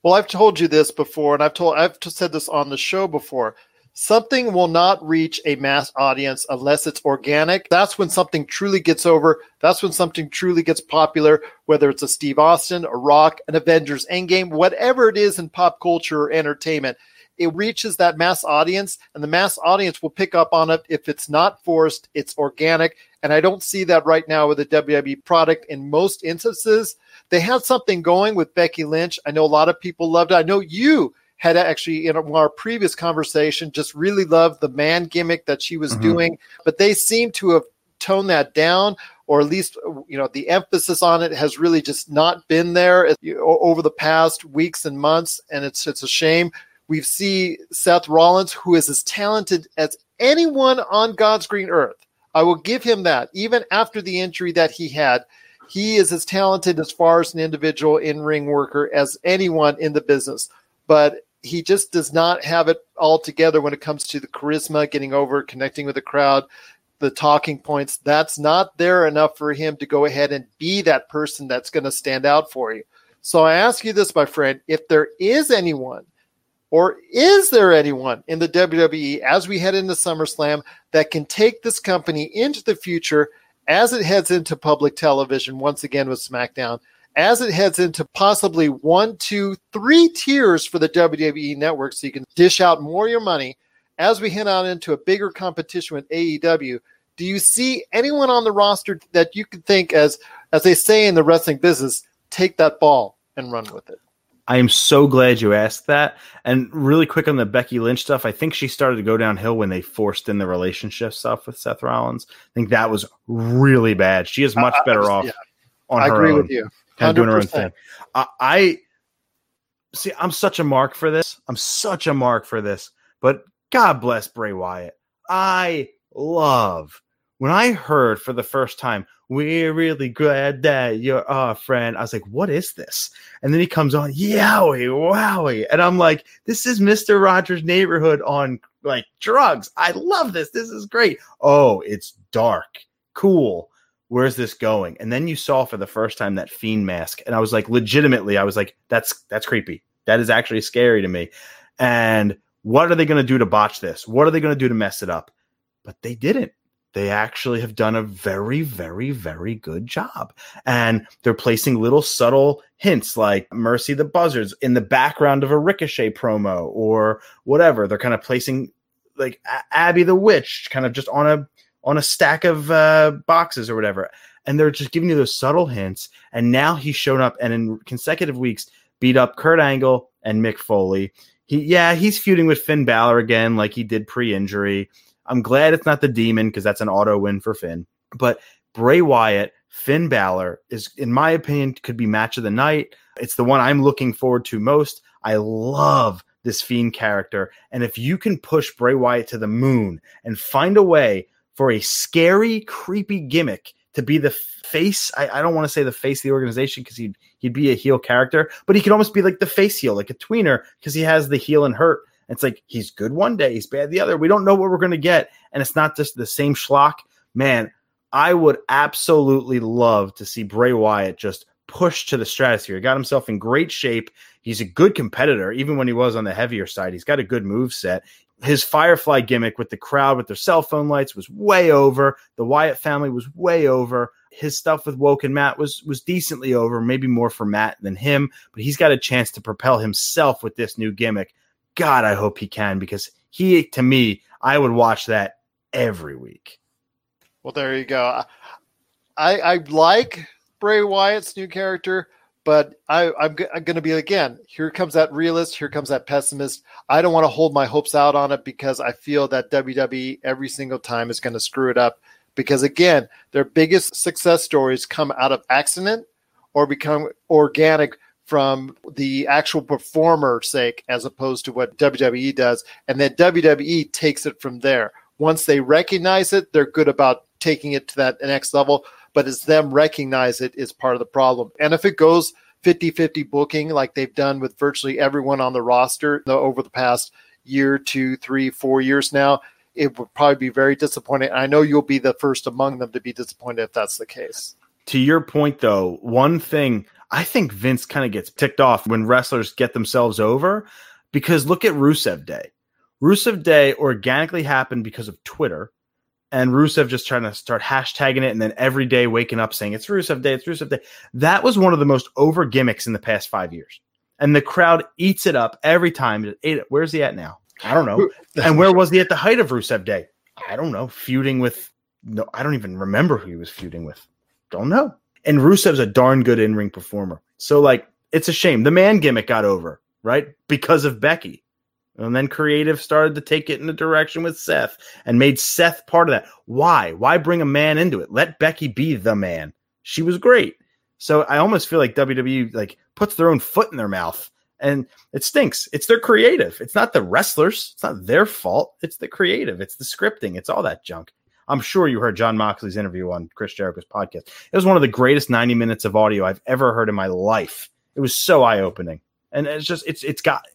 Well, I've told you this before, and I've told I've said this on the show before something will not reach a mass audience unless it's organic. That's when something truly gets over. That's when something truly gets popular, whether it's a Steve Austin, a Rock, an Avengers Endgame, whatever it is in pop culture or entertainment. It reaches that mass audience, and the mass audience will pick up on it if it's not forced, it's organic. And I don't see that right now with the WWE product in most instances. They had something going with Becky Lynch. I know a lot of people loved it. I know you had actually in our previous conversation just really loved the man gimmick that she was mm-hmm. doing, but they seem to have toned that down or at least you know the emphasis on it has really just not been there over the past weeks and months and it's it's a shame. We see Seth Rollins who is as talented as anyone on God's green earth. I will give him that. Even after the injury that he had he is as talented as far as an individual in ring worker as anyone in the business but he just does not have it all together when it comes to the charisma, getting over, connecting with the crowd, the talking points. That's not there enough for him to go ahead and be that person that's going to stand out for you. So I ask you this, my friend, if there is anyone or is there anyone in the WWE as we head into SummerSlam that can take this company into the future as it heads into public television once again with SmackDown? As it heads into possibly one, two, three tiers for the WWE network so you can dish out more of your money as we head out into a bigger competition with AEW. Do you see anyone on the roster that you could think as as they say in the wrestling business, take that ball and run with it? I am so glad you asked that. And really quick on the Becky Lynch stuff, I think she started to go downhill when they forced in the relationship stuff with Seth Rollins. I think that was really bad. She is much better off. Yeah. On I agree own. with you kind of doing her own thing. I, I see. I'm such a mark for this. I'm such a mark for this. But God bless Bray Wyatt. I love when I heard for the first time, we're really glad that you're our friend. I was like, what is this? And then he comes on, yowie, wowie. And I'm like, this is Mr. Rogers' neighborhood on like drugs. I love this. This is great. Oh, it's dark, cool where's this going? And then you saw for the first time that fiend mask, and I was like, legitimately, I was like, that's that's creepy. That is actually scary to me. And what are they going to do to botch this? What are they going to do to mess it up? But they didn't. they actually have done a very, very, very good job. And they're placing little subtle hints like Mercy the Buzzards in the background of a Ricochet promo or whatever. They're kind of placing like Abby the Witch kind of just on a on a stack of uh, boxes or whatever. And they're just giving you those subtle hints. And now he's shown up and in consecutive weeks beat up Kurt Angle and Mick Foley. He yeah, he's feuding with Finn Balor again, like he did pre-injury. I'm glad it's not the demon because that's an auto win for Finn. But Bray Wyatt, Finn Balor is, in my opinion, could be match of the night. It's the one I'm looking forward to most. I love this Fiend character. And if you can push Bray Wyatt to the moon and find a way for a scary, creepy gimmick to be the face, I, I don't want to say the face of the organization because he'd he'd be a heel character, but he could almost be like the face heel, like a tweener, because he has the heel and hurt it's like he's good one day, he's bad the other. We don't know what we're going to get, and it's not just the same schlock. Man, I would absolutely love to see Bray Wyatt just push to the stratosphere. He got himself in great shape. He's a good competitor, even when he was on the heavier side. He's got a good move set. His Firefly gimmick with the crowd with their cell phone lights was way over. The Wyatt family was way over. His stuff with Woken Matt was was decently over, maybe more for Matt than him, but he's got a chance to propel himself with this new gimmick. God, I hope he can because he, to me, I would watch that every week. Well, there you go. I I like Bray Wyatt's new character, but I, I'm going to be again. Here comes that realist. Here comes that pessimist. I don't want to hold my hopes out on it because I feel that WWE every single time is going to screw it up. Because again, their biggest success stories come out of accident or become organic from the actual performer's sake as opposed to what WWE does. And then WWE takes it from there. Once they recognize it, they're good about taking it to that next level. But it's them recognize it is part of the problem. And if it goes 50 50 booking like they've done with virtually everyone on the roster over the past year, two, three, four years now, it would probably be very disappointing. I know you'll be the first among them to be disappointed if that's the case. To your point, though, one thing I think Vince kind of gets ticked off when wrestlers get themselves over because look at Rusev Day. Rusev Day organically happened because of Twitter and Rusev just trying to start hashtagging it and then every day waking up saying it's Rusev Day, it's Rusev Day. That was one of the most over gimmicks in the past five years. And the crowd eats it up every time. Where's he at now? I don't know. and where was he at the height of Rusev Day? I don't know. Feuding with no, I don't even remember who he was feuding with. Don't know. And Rusev's a darn good in ring performer. So, like, it's a shame. The man gimmick got over, right? Because of Becky. And then creative started to take it in a direction with Seth and made Seth part of that. Why? Why bring a man into it? Let Becky be the man. She was great. So I almost feel like WWE like puts their own foot in their mouth and it stinks. It's their creative. It's not the wrestlers. It's not their fault. It's the creative. It's the scripting. It's all that junk. I'm sure you heard Jon Moxley's interview on Chris Jericho's podcast. It was one of the greatest 90 minutes of audio I've ever heard in my life. It was so eye opening. And it's just, it's, it's got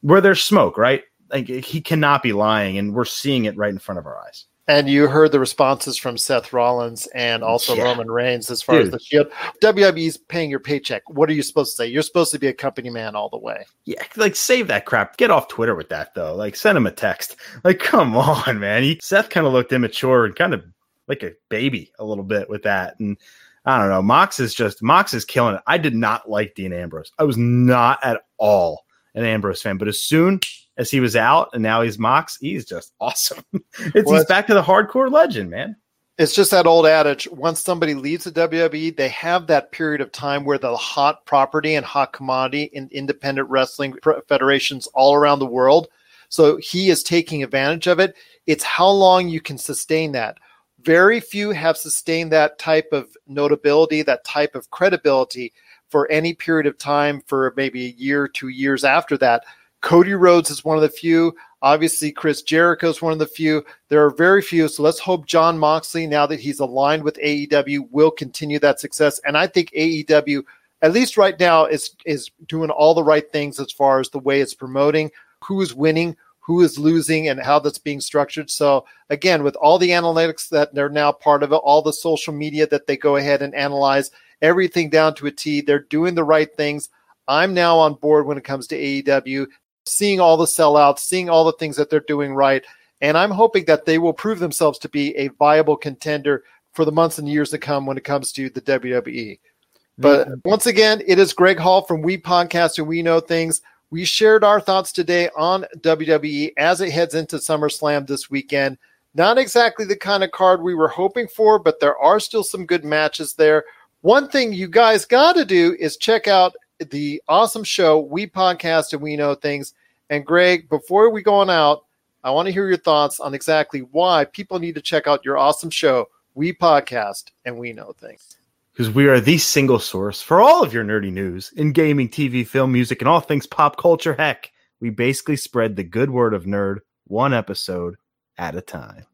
where there's smoke, right? Like he cannot be lying. And we're seeing it right in front of our eyes. And you heard the responses from Seth Rollins and also yeah. Roman Reigns as far Dude. as the Shield. WWE's paying your paycheck. What are you supposed to say? You're supposed to be a company man all the way. Yeah, like save that crap. Get off Twitter with that though. Like send him a text. Like come on, man. He, Seth kind of looked immature and kind of like a baby a little bit with that. And I don't know. Mox is just Mox is killing it. I did not like Dean Ambrose. I was not at all an Ambrose fan, but as soon as he was out and now he's Mox, he's just awesome. it's well, he's back to the hardcore legend, man. It's just that old adage once somebody leaves the WWE, they have that period of time where the hot property and hot commodity in independent wrestling federations all around the world. So he is taking advantage of it. It's how long you can sustain that. Very few have sustained that type of notability, that type of credibility for any period of time for maybe a year, two years after that. Cody Rhodes is one of the few. Obviously, Chris Jericho is one of the few. There are very few. So let's hope Jon Moxley, now that he's aligned with AEW, will continue that success. And I think AEW, at least right now, is is doing all the right things as far as the way it's promoting, who is winning, who is losing, and how that's being structured. So again, with all the analytics that they're now part of it, all the social media that they go ahead and analyze, everything down to a T, they're doing the right things. I'm now on board when it comes to AEW seeing all the sellouts, seeing all the things that they're doing right. And I'm hoping that they will prove themselves to be a viable contender for the months and years to come when it comes to the WWE. But once again, it is Greg Hall from We Podcast and We Know Things. We shared our thoughts today on WWE as it heads into SummerSlam this weekend. Not exactly the kind of card we were hoping for, but there are still some good matches there. One thing you guys got to do is check out the awesome show, We Podcast and We Know Things. And Greg, before we go on out, I want to hear your thoughts on exactly why people need to check out your awesome show, We Podcast and We Know Things. because we are the single source for all of your nerdy news in gaming, TV, film, music, and all things pop culture. Heck, we basically spread the good word of nerd one episode at a time.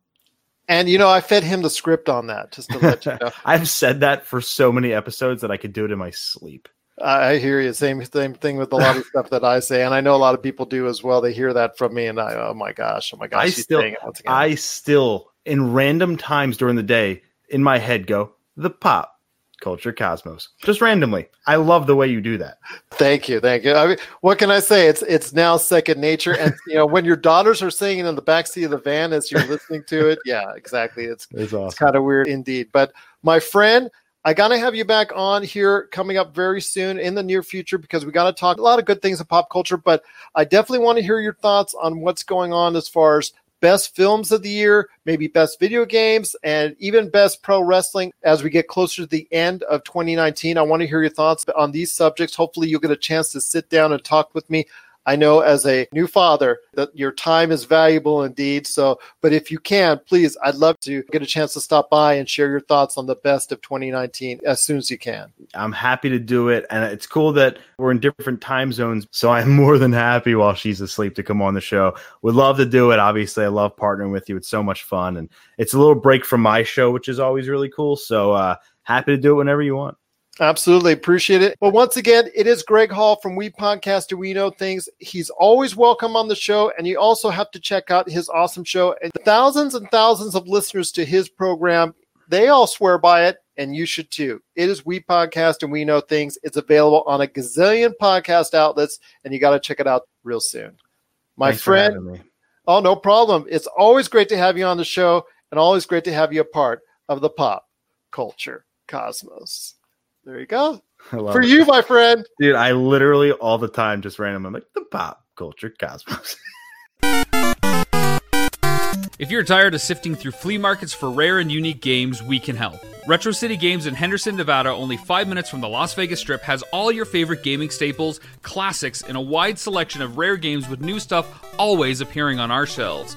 And you know, I fed him the script on that just to let you know. I've said that for so many episodes that I could do it in my sleep. I hear you. Same same thing with a lot of stuff that I say, and I know a lot of people do as well. They hear that from me, and I, oh my gosh, oh my gosh, I still, saying it once again. I still, in random times during the day, in my head, go the pop culture cosmos, just randomly. I love the way you do that. Thank you, thank you. I mean, what can I say? It's it's now second nature, and you know when your daughters are singing in the backseat of the van as you're listening to it, yeah, exactly. It's It's It's kind of weird indeed. But my friend, I gotta have you back on here coming up very soon in the near future because we gotta talk a lot of good things in pop culture. But I definitely want to hear your thoughts on what's going on as far as best films of the year, maybe best video games, and even best pro wrestling as we get closer to the end of 2019. I want to hear your thoughts on these subjects. Hopefully, you'll get a chance to sit down and talk with me. I know as a new father that your time is valuable indeed. So, but if you can, please, I'd love to get a chance to stop by and share your thoughts on the best of 2019 as soon as you can. I'm happy to do it. And it's cool that we're in different time zones. So I'm more than happy while she's asleep to come on the show. Would love to do it. Obviously, I love partnering with you. It's so much fun. And it's a little break from my show, which is always really cool. So uh, happy to do it whenever you want. Absolutely appreciate it. But once again, it is Greg Hall from We Podcast and We Know Things. He's always welcome on the show, and you also have to check out his awesome show. And thousands and thousands of listeners to his program, they all swear by it, and you should too. It is We Podcast and We Know Things. It's available on a gazillion podcast outlets, and you got to check it out real soon. My Thanks friend. Oh, no problem. It's always great to have you on the show and always great to have you a part of the pop culture cosmos. There you go. For it. you, my friend. dude. I literally all the time just random. I'm like the pop culture cosmos. If you're tired of sifting through flea markets for rare and unique games, we can help. Retro City Games in Henderson, Nevada, only five minutes from the Las Vegas Strip, has all your favorite gaming staples, classics, and a wide selection of rare games with new stuff always appearing on our shelves.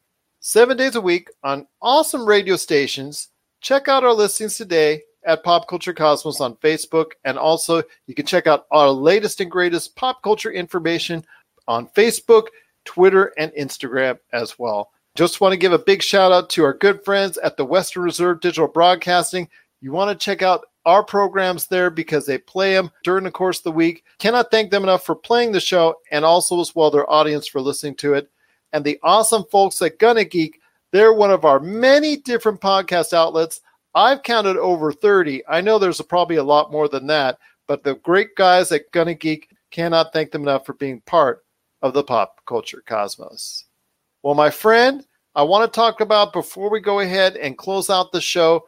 seven days a week on awesome radio stations, check out our listings today at Pop Culture Cosmos on Facebook. And also, you can check out our latest and greatest pop culture information on Facebook, Twitter, and Instagram as well. Just want to give a big shout out to our good friends at the Western Reserve Digital Broadcasting. You want to check out our programs there because they play them during the course of the week. Cannot thank them enough for playing the show and also as well their audience for listening to it. And the awesome folks at Gonna Geek, they're one of our many different podcast outlets. I've counted over 30. I know there's probably a lot more than that, but the great guys at Gonna Geek cannot thank them enough for being part of the pop culture cosmos. Well, my friend, I want to talk about before we go ahead and close out the show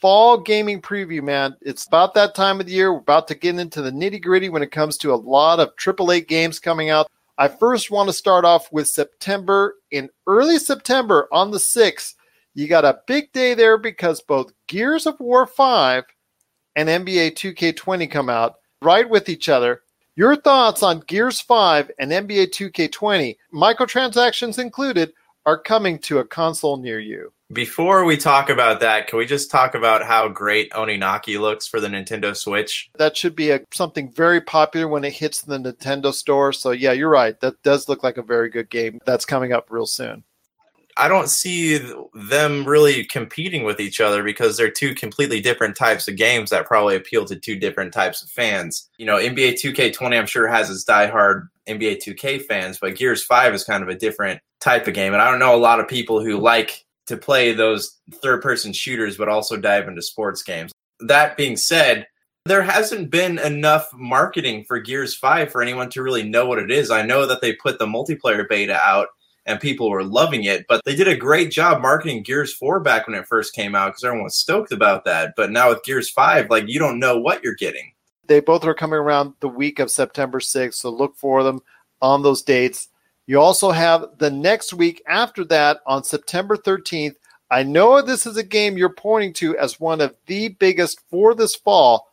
fall gaming preview, man. It's about that time of the year. We're about to get into the nitty gritty when it comes to a lot of AAA games coming out. I first want to start off with September. In early September on the 6th, you got a big day there because both Gears of War 5 and NBA 2K20 come out right with each other. Your thoughts on Gears 5 and NBA 2K20, microtransactions included, are coming to a console near you. Before we talk about that, can we just talk about how great Oninaki looks for the Nintendo Switch? That should be a, something very popular when it hits the Nintendo store. So, yeah, you're right. That does look like a very good game that's coming up real soon. I don't see them really competing with each other because they're two completely different types of games that probably appeal to two different types of fans. You know, NBA 2K20, I'm sure, has its diehard NBA 2K fans, but Gears 5 is kind of a different type of game. And I don't know a lot of people who like to play those third person shooters, but also dive into sports games. That being said, there hasn't been enough marketing for Gears 5 for anyone to really know what it is. I know that they put the multiplayer beta out and people were loving it, but they did a great job marketing Gears 4 back when it first came out because everyone was stoked about that. But now with Gears 5, like you don't know what you're getting. They both are coming around the week of September 6th, so look for them on those dates. You also have the next week after that on September 13th. I know this is a game you're pointing to as one of the biggest for this fall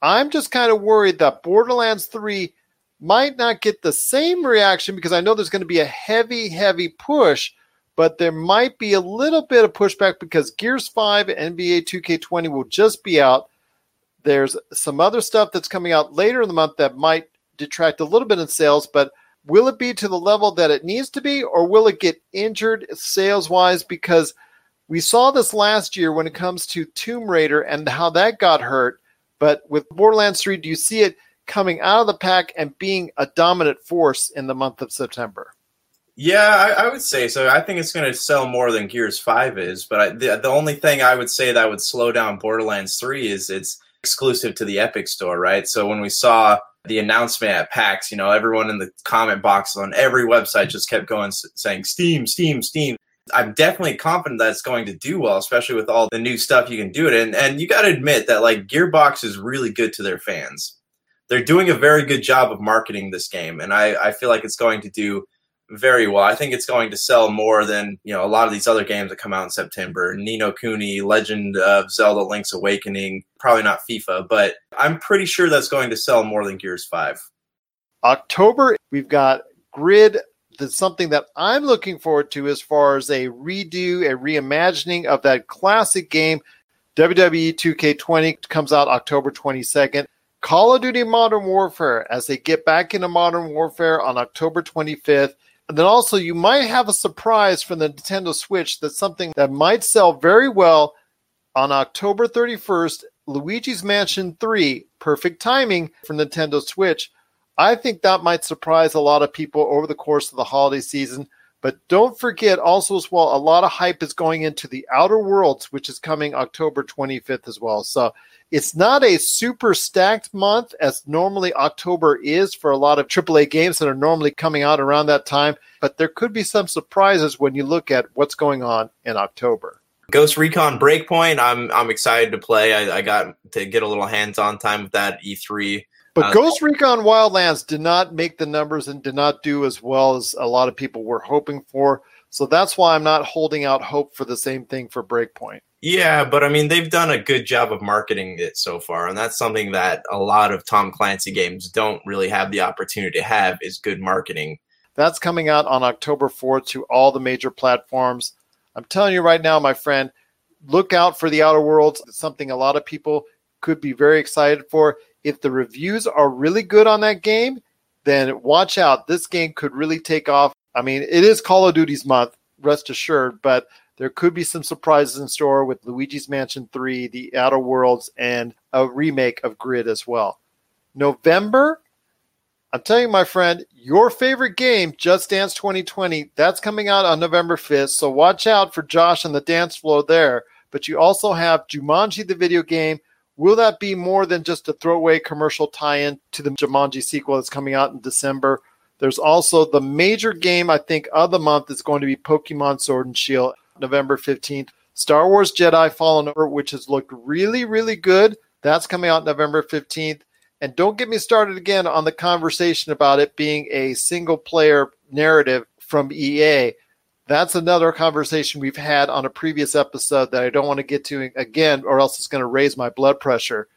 I'm just kind of worried that Borderlands 3 might not get the same reaction because I know there's going to be a heavy, heavy push, but there might be a little bit of pushback because Gears 5 and NBA 2K20 will just be out. There's some other stuff that's coming out later in the month that might detract a little bit in sales, but will it be to the level that it needs to be, or will it get injured sales wise? Because we saw this last year when it comes to Tomb Raider and how that got hurt but with Borderlands 3, do you see it coming out of the pack and being a dominant force in the month of September? Yeah, I, I would say so. I think it's going to sell more than Gears 5 is. But I, the, the only thing I would say that would slow down Borderlands 3 is it's exclusive to the Epic Store, right? So when we saw the announcement at PAX, you know, everyone in the comment box on every website just kept going saying Steam, Steam, Steam. I'm definitely confident that it's going to do well, especially with all the new stuff you can do it. And and you got to admit that like Gearbox is really good to their fans. They're doing a very good job of marketing this game, and I I feel like it's going to do very well. I think it's going to sell more than you know a lot of these other games that come out in September. Oninaki, Legend of Zelda: Link's Awakening, probably not FIFA, but I'm pretty sure that's going to sell more than Gears Five. October, we've got Grid something that I'm looking forward to as far as a redo, a reimagining of that classic game. WWE 2K20 comes out October 22nd. Call of Duty Modern Warfare as they get back into Modern Warfare on October 25th. And then also, you might have a surprise from the Nintendo Switch that's something that might sell very well on October 31st. Luigi's Mansion 3, perfect timing for Nintendo Switch I think that might surprise a lot of people over the course of the holiday season. But don't forget also as well, a lot of hype is going into the Outer Worlds, which is coming October 25th as well. So it's not a super stacked month as normally October is for a lot of AAA games that are normally coming out around that time. But there could be some surprises when you look at what's going on in October. Ghost Recon Breakpoint, I'm I'm excited to play. I, I got to get a little hands-on time with that E3 but uh, Ghost Recon Wildlands did not make the numbers and did not do as well as a lot of people were hoping for. So that's why I'm not holding out hope for the same thing for Breakpoint. Yeah, but I mean, they've done a good job of marketing it so far, and that's something that a lot of Tom Clancy games don't really have the opportunity to have is good marketing. That's coming out on October 4th to all the major platforms. I'm telling you right now, my friend, look out for the Outer Worlds. It's something a lot of people could be very excited for if the reviews are really good on that game, then watch out. This game could really take off. I mean, it is Call of Duty's month, rest assured, but there could be some surprises in store with Luigi's Mansion 3, The Outer Worlds, and a remake of Grid as well. November, I'm telling you, my friend, your favorite game, Just Dance 2020, that's coming out on November 5th. So watch out for Josh on the dance floor there. But you also have Jumanji, the video game, Will that be more than just a throwaway commercial tie-in to the Jumanji sequel that's coming out in December? There's also the major game I think of the month is going to be Pokemon Sword and Shield, November 15th. Star Wars Jedi Fallen Order, which has looked really, really good. That's coming out November 15th. And don't get me started again on the conversation about it being a single player narrative from EA that's another conversation we've had on a previous episode that I don't want to get to again, or else it's going to raise my blood pressure.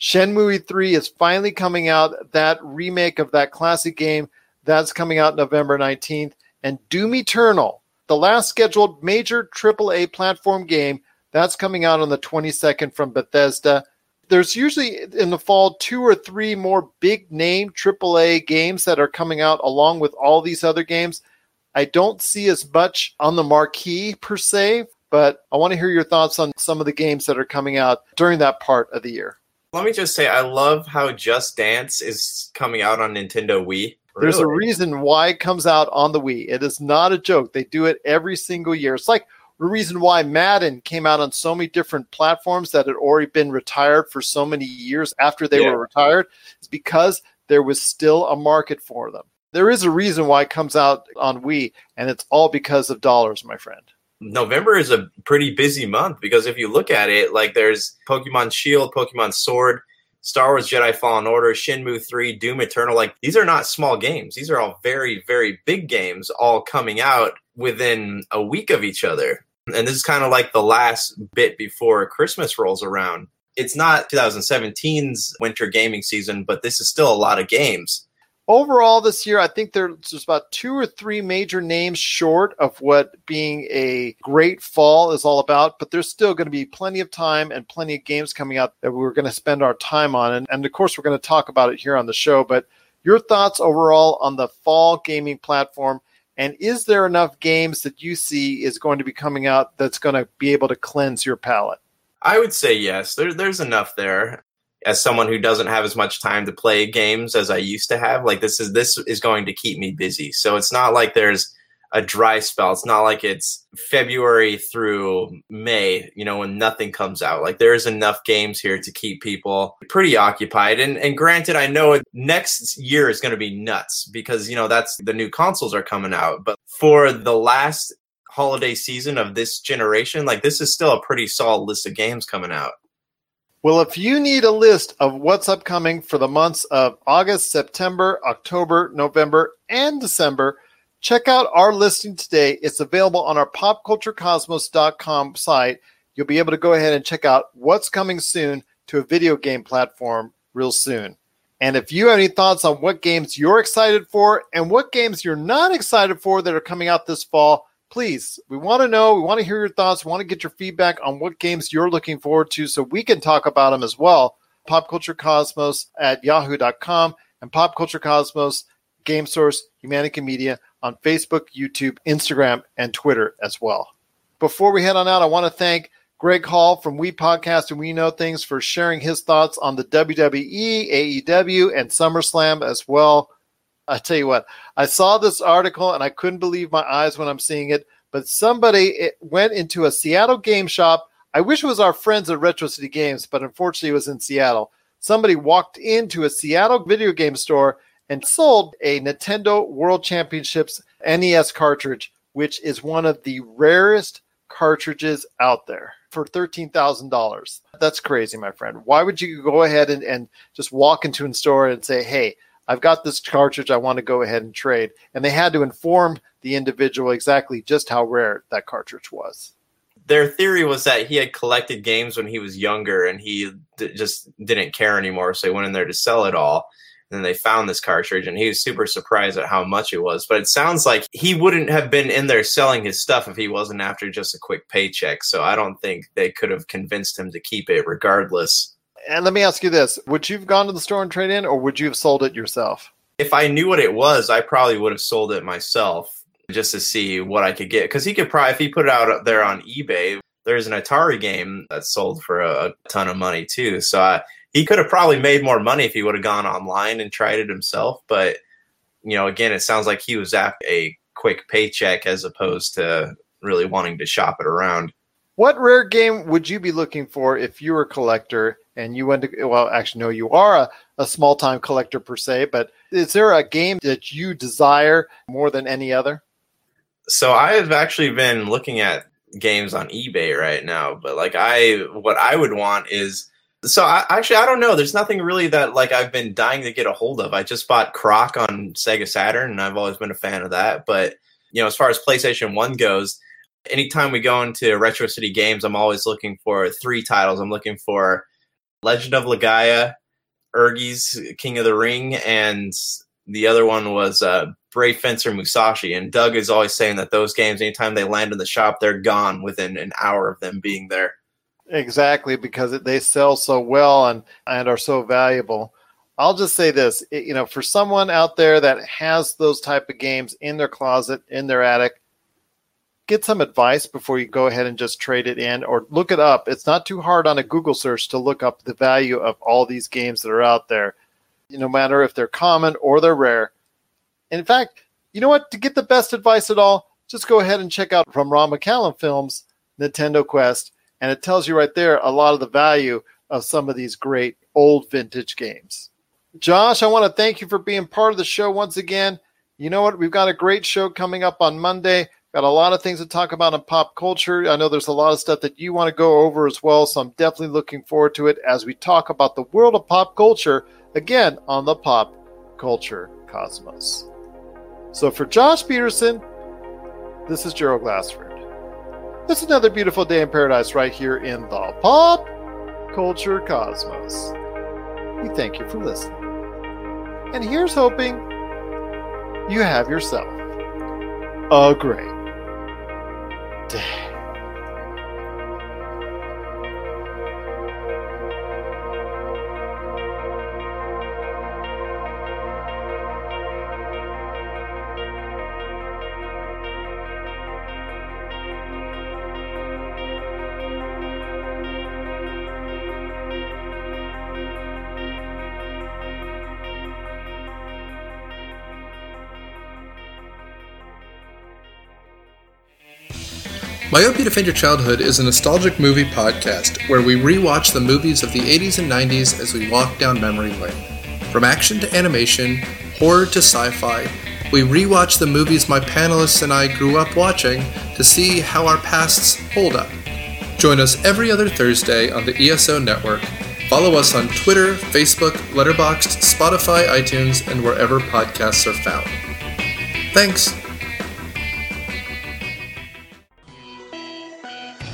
Shenmue 3 is finally coming out. That remake of that classic game, that's coming out November 19th. And Doom Eternal, the last scheduled major AAA platform game, that's coming out on the 22nd from Bethesda. There's usually in the fall two or three more big name AAA games that are coming out along with all these other games. I don't see as much on the marquee per se, but I want to hear your thoughts on some of the games that are coming out during that part of the year. Let me just say, I love how Just Dance is coming out on Nintendo Wii. There's a reason why it comes out on the Wii. It is not a joke. They do it every single year. It's like the reason why Madden came out on so many different platforms that had already been retired for so many years after they Yeah. were retired is because there was still a market for them. There is a reason why it comes out on Wii, and it's all because of dollars, my friend. November is a pretty busy month because if you look at it, like there's Pokemon Shield, Pokemon Sword, Star Wars Jedi Fallen Order, Shenmue 3, Doom Eternal. Like these are not small games. These are all very, very big games all coming out within a week of each other. And this is kind of like the last bit before Christmas rolls around. It's not 2017's winter gaming season, but this is still a lot of games. Overall this year, I think there's about two or three major names short of what being a great fall is all about, but there's still going to be plenty of time and plenty of games coming out that we're going to spend our time on. And, and of course, we're going to talk about it here on the show. But your thoughts overall on the fall gaming platform? And is there enough games that you see is going to be coming out that's going to be able to cleanse your palate? I would say yes. There, there's enough there. As someone who doesn't have as much time to play games as I used to have, like this is this is going to keep me busy. So it's not like there's a dry spell. It's not like it's February through May, you know, when nothing comes out. Like there's enough games here to keep people pretty occupied. And and granted, I know next year is going to be nuts because you know that's the new consoles are coming out. But for the last holiday season of this generation, like this is still a pretty solid list of games coming out. Well, if you need a list of what's upcoming for the months of August, September, October, November, and December, check out our listing today. It's available on our popculturecosmos.com site. You'll be able to go ahead and check out what's coming soon to a video game platform real soon. And if you have any thoughts on what games you're excited for and what games you're not excited for that are coming out this fall, please, we want to know. We want to hear your thoughts. We want to get your feedback on what games you're looking forward to so we can talk about them as well. Pop Culture Cosmos at yahoo.com and Pop Culture Cosmos Game Source Humanica Media on Facebook, YouTube, Instagram, and Twitter as well. Before we head on out, I want to thank Greg Hall from We Podcast and We Know Things for sharing his thoughts on the WWE, AEW, and SummerSlam as well. I tell you what, I saw this article and I couldn't believe my eyes when I'm seeing it. But somebody went into a Seattle game shop. I wish it was our friends at Retro City Games, but unfortunately it was in Seattle. Somebody walked into a Seattle video game store and sold a Nintendo World Championships NES cartridge, which is one of the rarest cartridges out there for $13,000. That's crazy, my friend. Why would you go ahead and, and just walk into a store and say, hey, I've got this cartridge I want to go ahead and trade? And they had to inform the individual exactly just how rare that cartridge was. Their theory was that he had collected games when he was younger and he d- just didn't care anymore. So he went in there to sell it all. And then they found this cartridge and he was super surprised at how much it was. But it sounds like he wouldn't have been in there selling his stuff if he wasn't after just a quick paycheck. So I don't think they could have convinced him to keep it regardless. And let me ask you this Would you have gone to the store and trade in, or would you have sold it yourself? If I knew what it was, I probably would have sold it myself just to see what I could get. Because he could probably, if he put it out there on eBay, there's an Atari game that sold for a, ton of money too. So I, he could have probably made more money if he would have gone online and tried it himself. But you know, again, it sounds like he was after a quick paycheck as opposed to really wanting to shop it around. What rare game would you be looking for if you were a collector and you went to, well, actually, no, you are a, a small time collector per se, but is there a game that you desire more than any other? So I've actually been looking at games on eBay right now, but like I, what I would want is, so I actually, I don't know. There's nothing really that like I've been dying to get a hold of. I just bought Croc on Sega Saturn and I've always been a fan of that. But, you know, as far as PlayStation 1 goes, anytime we go into Retro City Games, I'm always looking for three titles. I'm looking for Legend of Legaia, Ehrgeiz King of the Ring, and the other one was uh, Brave Fencer Musashi. And Doug is always saying that those games, anytime they land in the shop, they're gone within an hour of them being there. Exactly, because they sell so well and, and are so valuable. I'll just say this, it- you know, for someone out there that has those type of games in their closet, in their attic, get some advice before you go ahead and just trade it in or look it up. It's not too hard on a Google search to look up the value of all these games that are out there, no matter if they're common or they're rare. And in fact, you know what? To get the best advice at all, just go ahead and check out from Rob McCallum Films, Nintendo Quest, and it tells you right there a lot of the value of some of these great old vintage games. Josh, I want to thank you for being part of the show once again. You know what? We've got a great show coming up on Monday. Got a lot of things to talk about in pop culture. I know there's a lot of stuff that you want to go over as well, so I'm definitely looking forward to it as we talk about the world of pop culture again on the Pop Culture Cosmos. So for Josh Peterson, this is Gerald Glassford. It's another beautiful day in paradise right here in the Pop Culture Cosmos. We thank you for listening. And here's hoping you have yourself a great day. Myopia Defend Your Childhood is a nostalgic movie podcast where we rewatch the movies of the 80s and 90s as we walk down memory lane. From action to animation, horror to sci fi, we rewatch the movies my panelists and I grew up watching to see how our pasts hold up. Join us every other Thursday on the ESO network. Follow us on Twitter, Facebook, Letterboxd, Spotify, iTunes, and wherever podcasts are found. Thanks.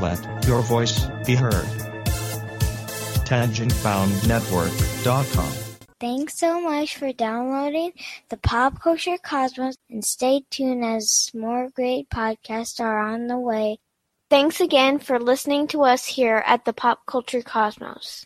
Let your voice be heard. TangentBoundNetwork.com. Thanks so much for downloading the Pop Culture Cosmos and stay tuned as more great podcasts are on the way. Thanks again for listening to us here at the Pop Culture Cosmos.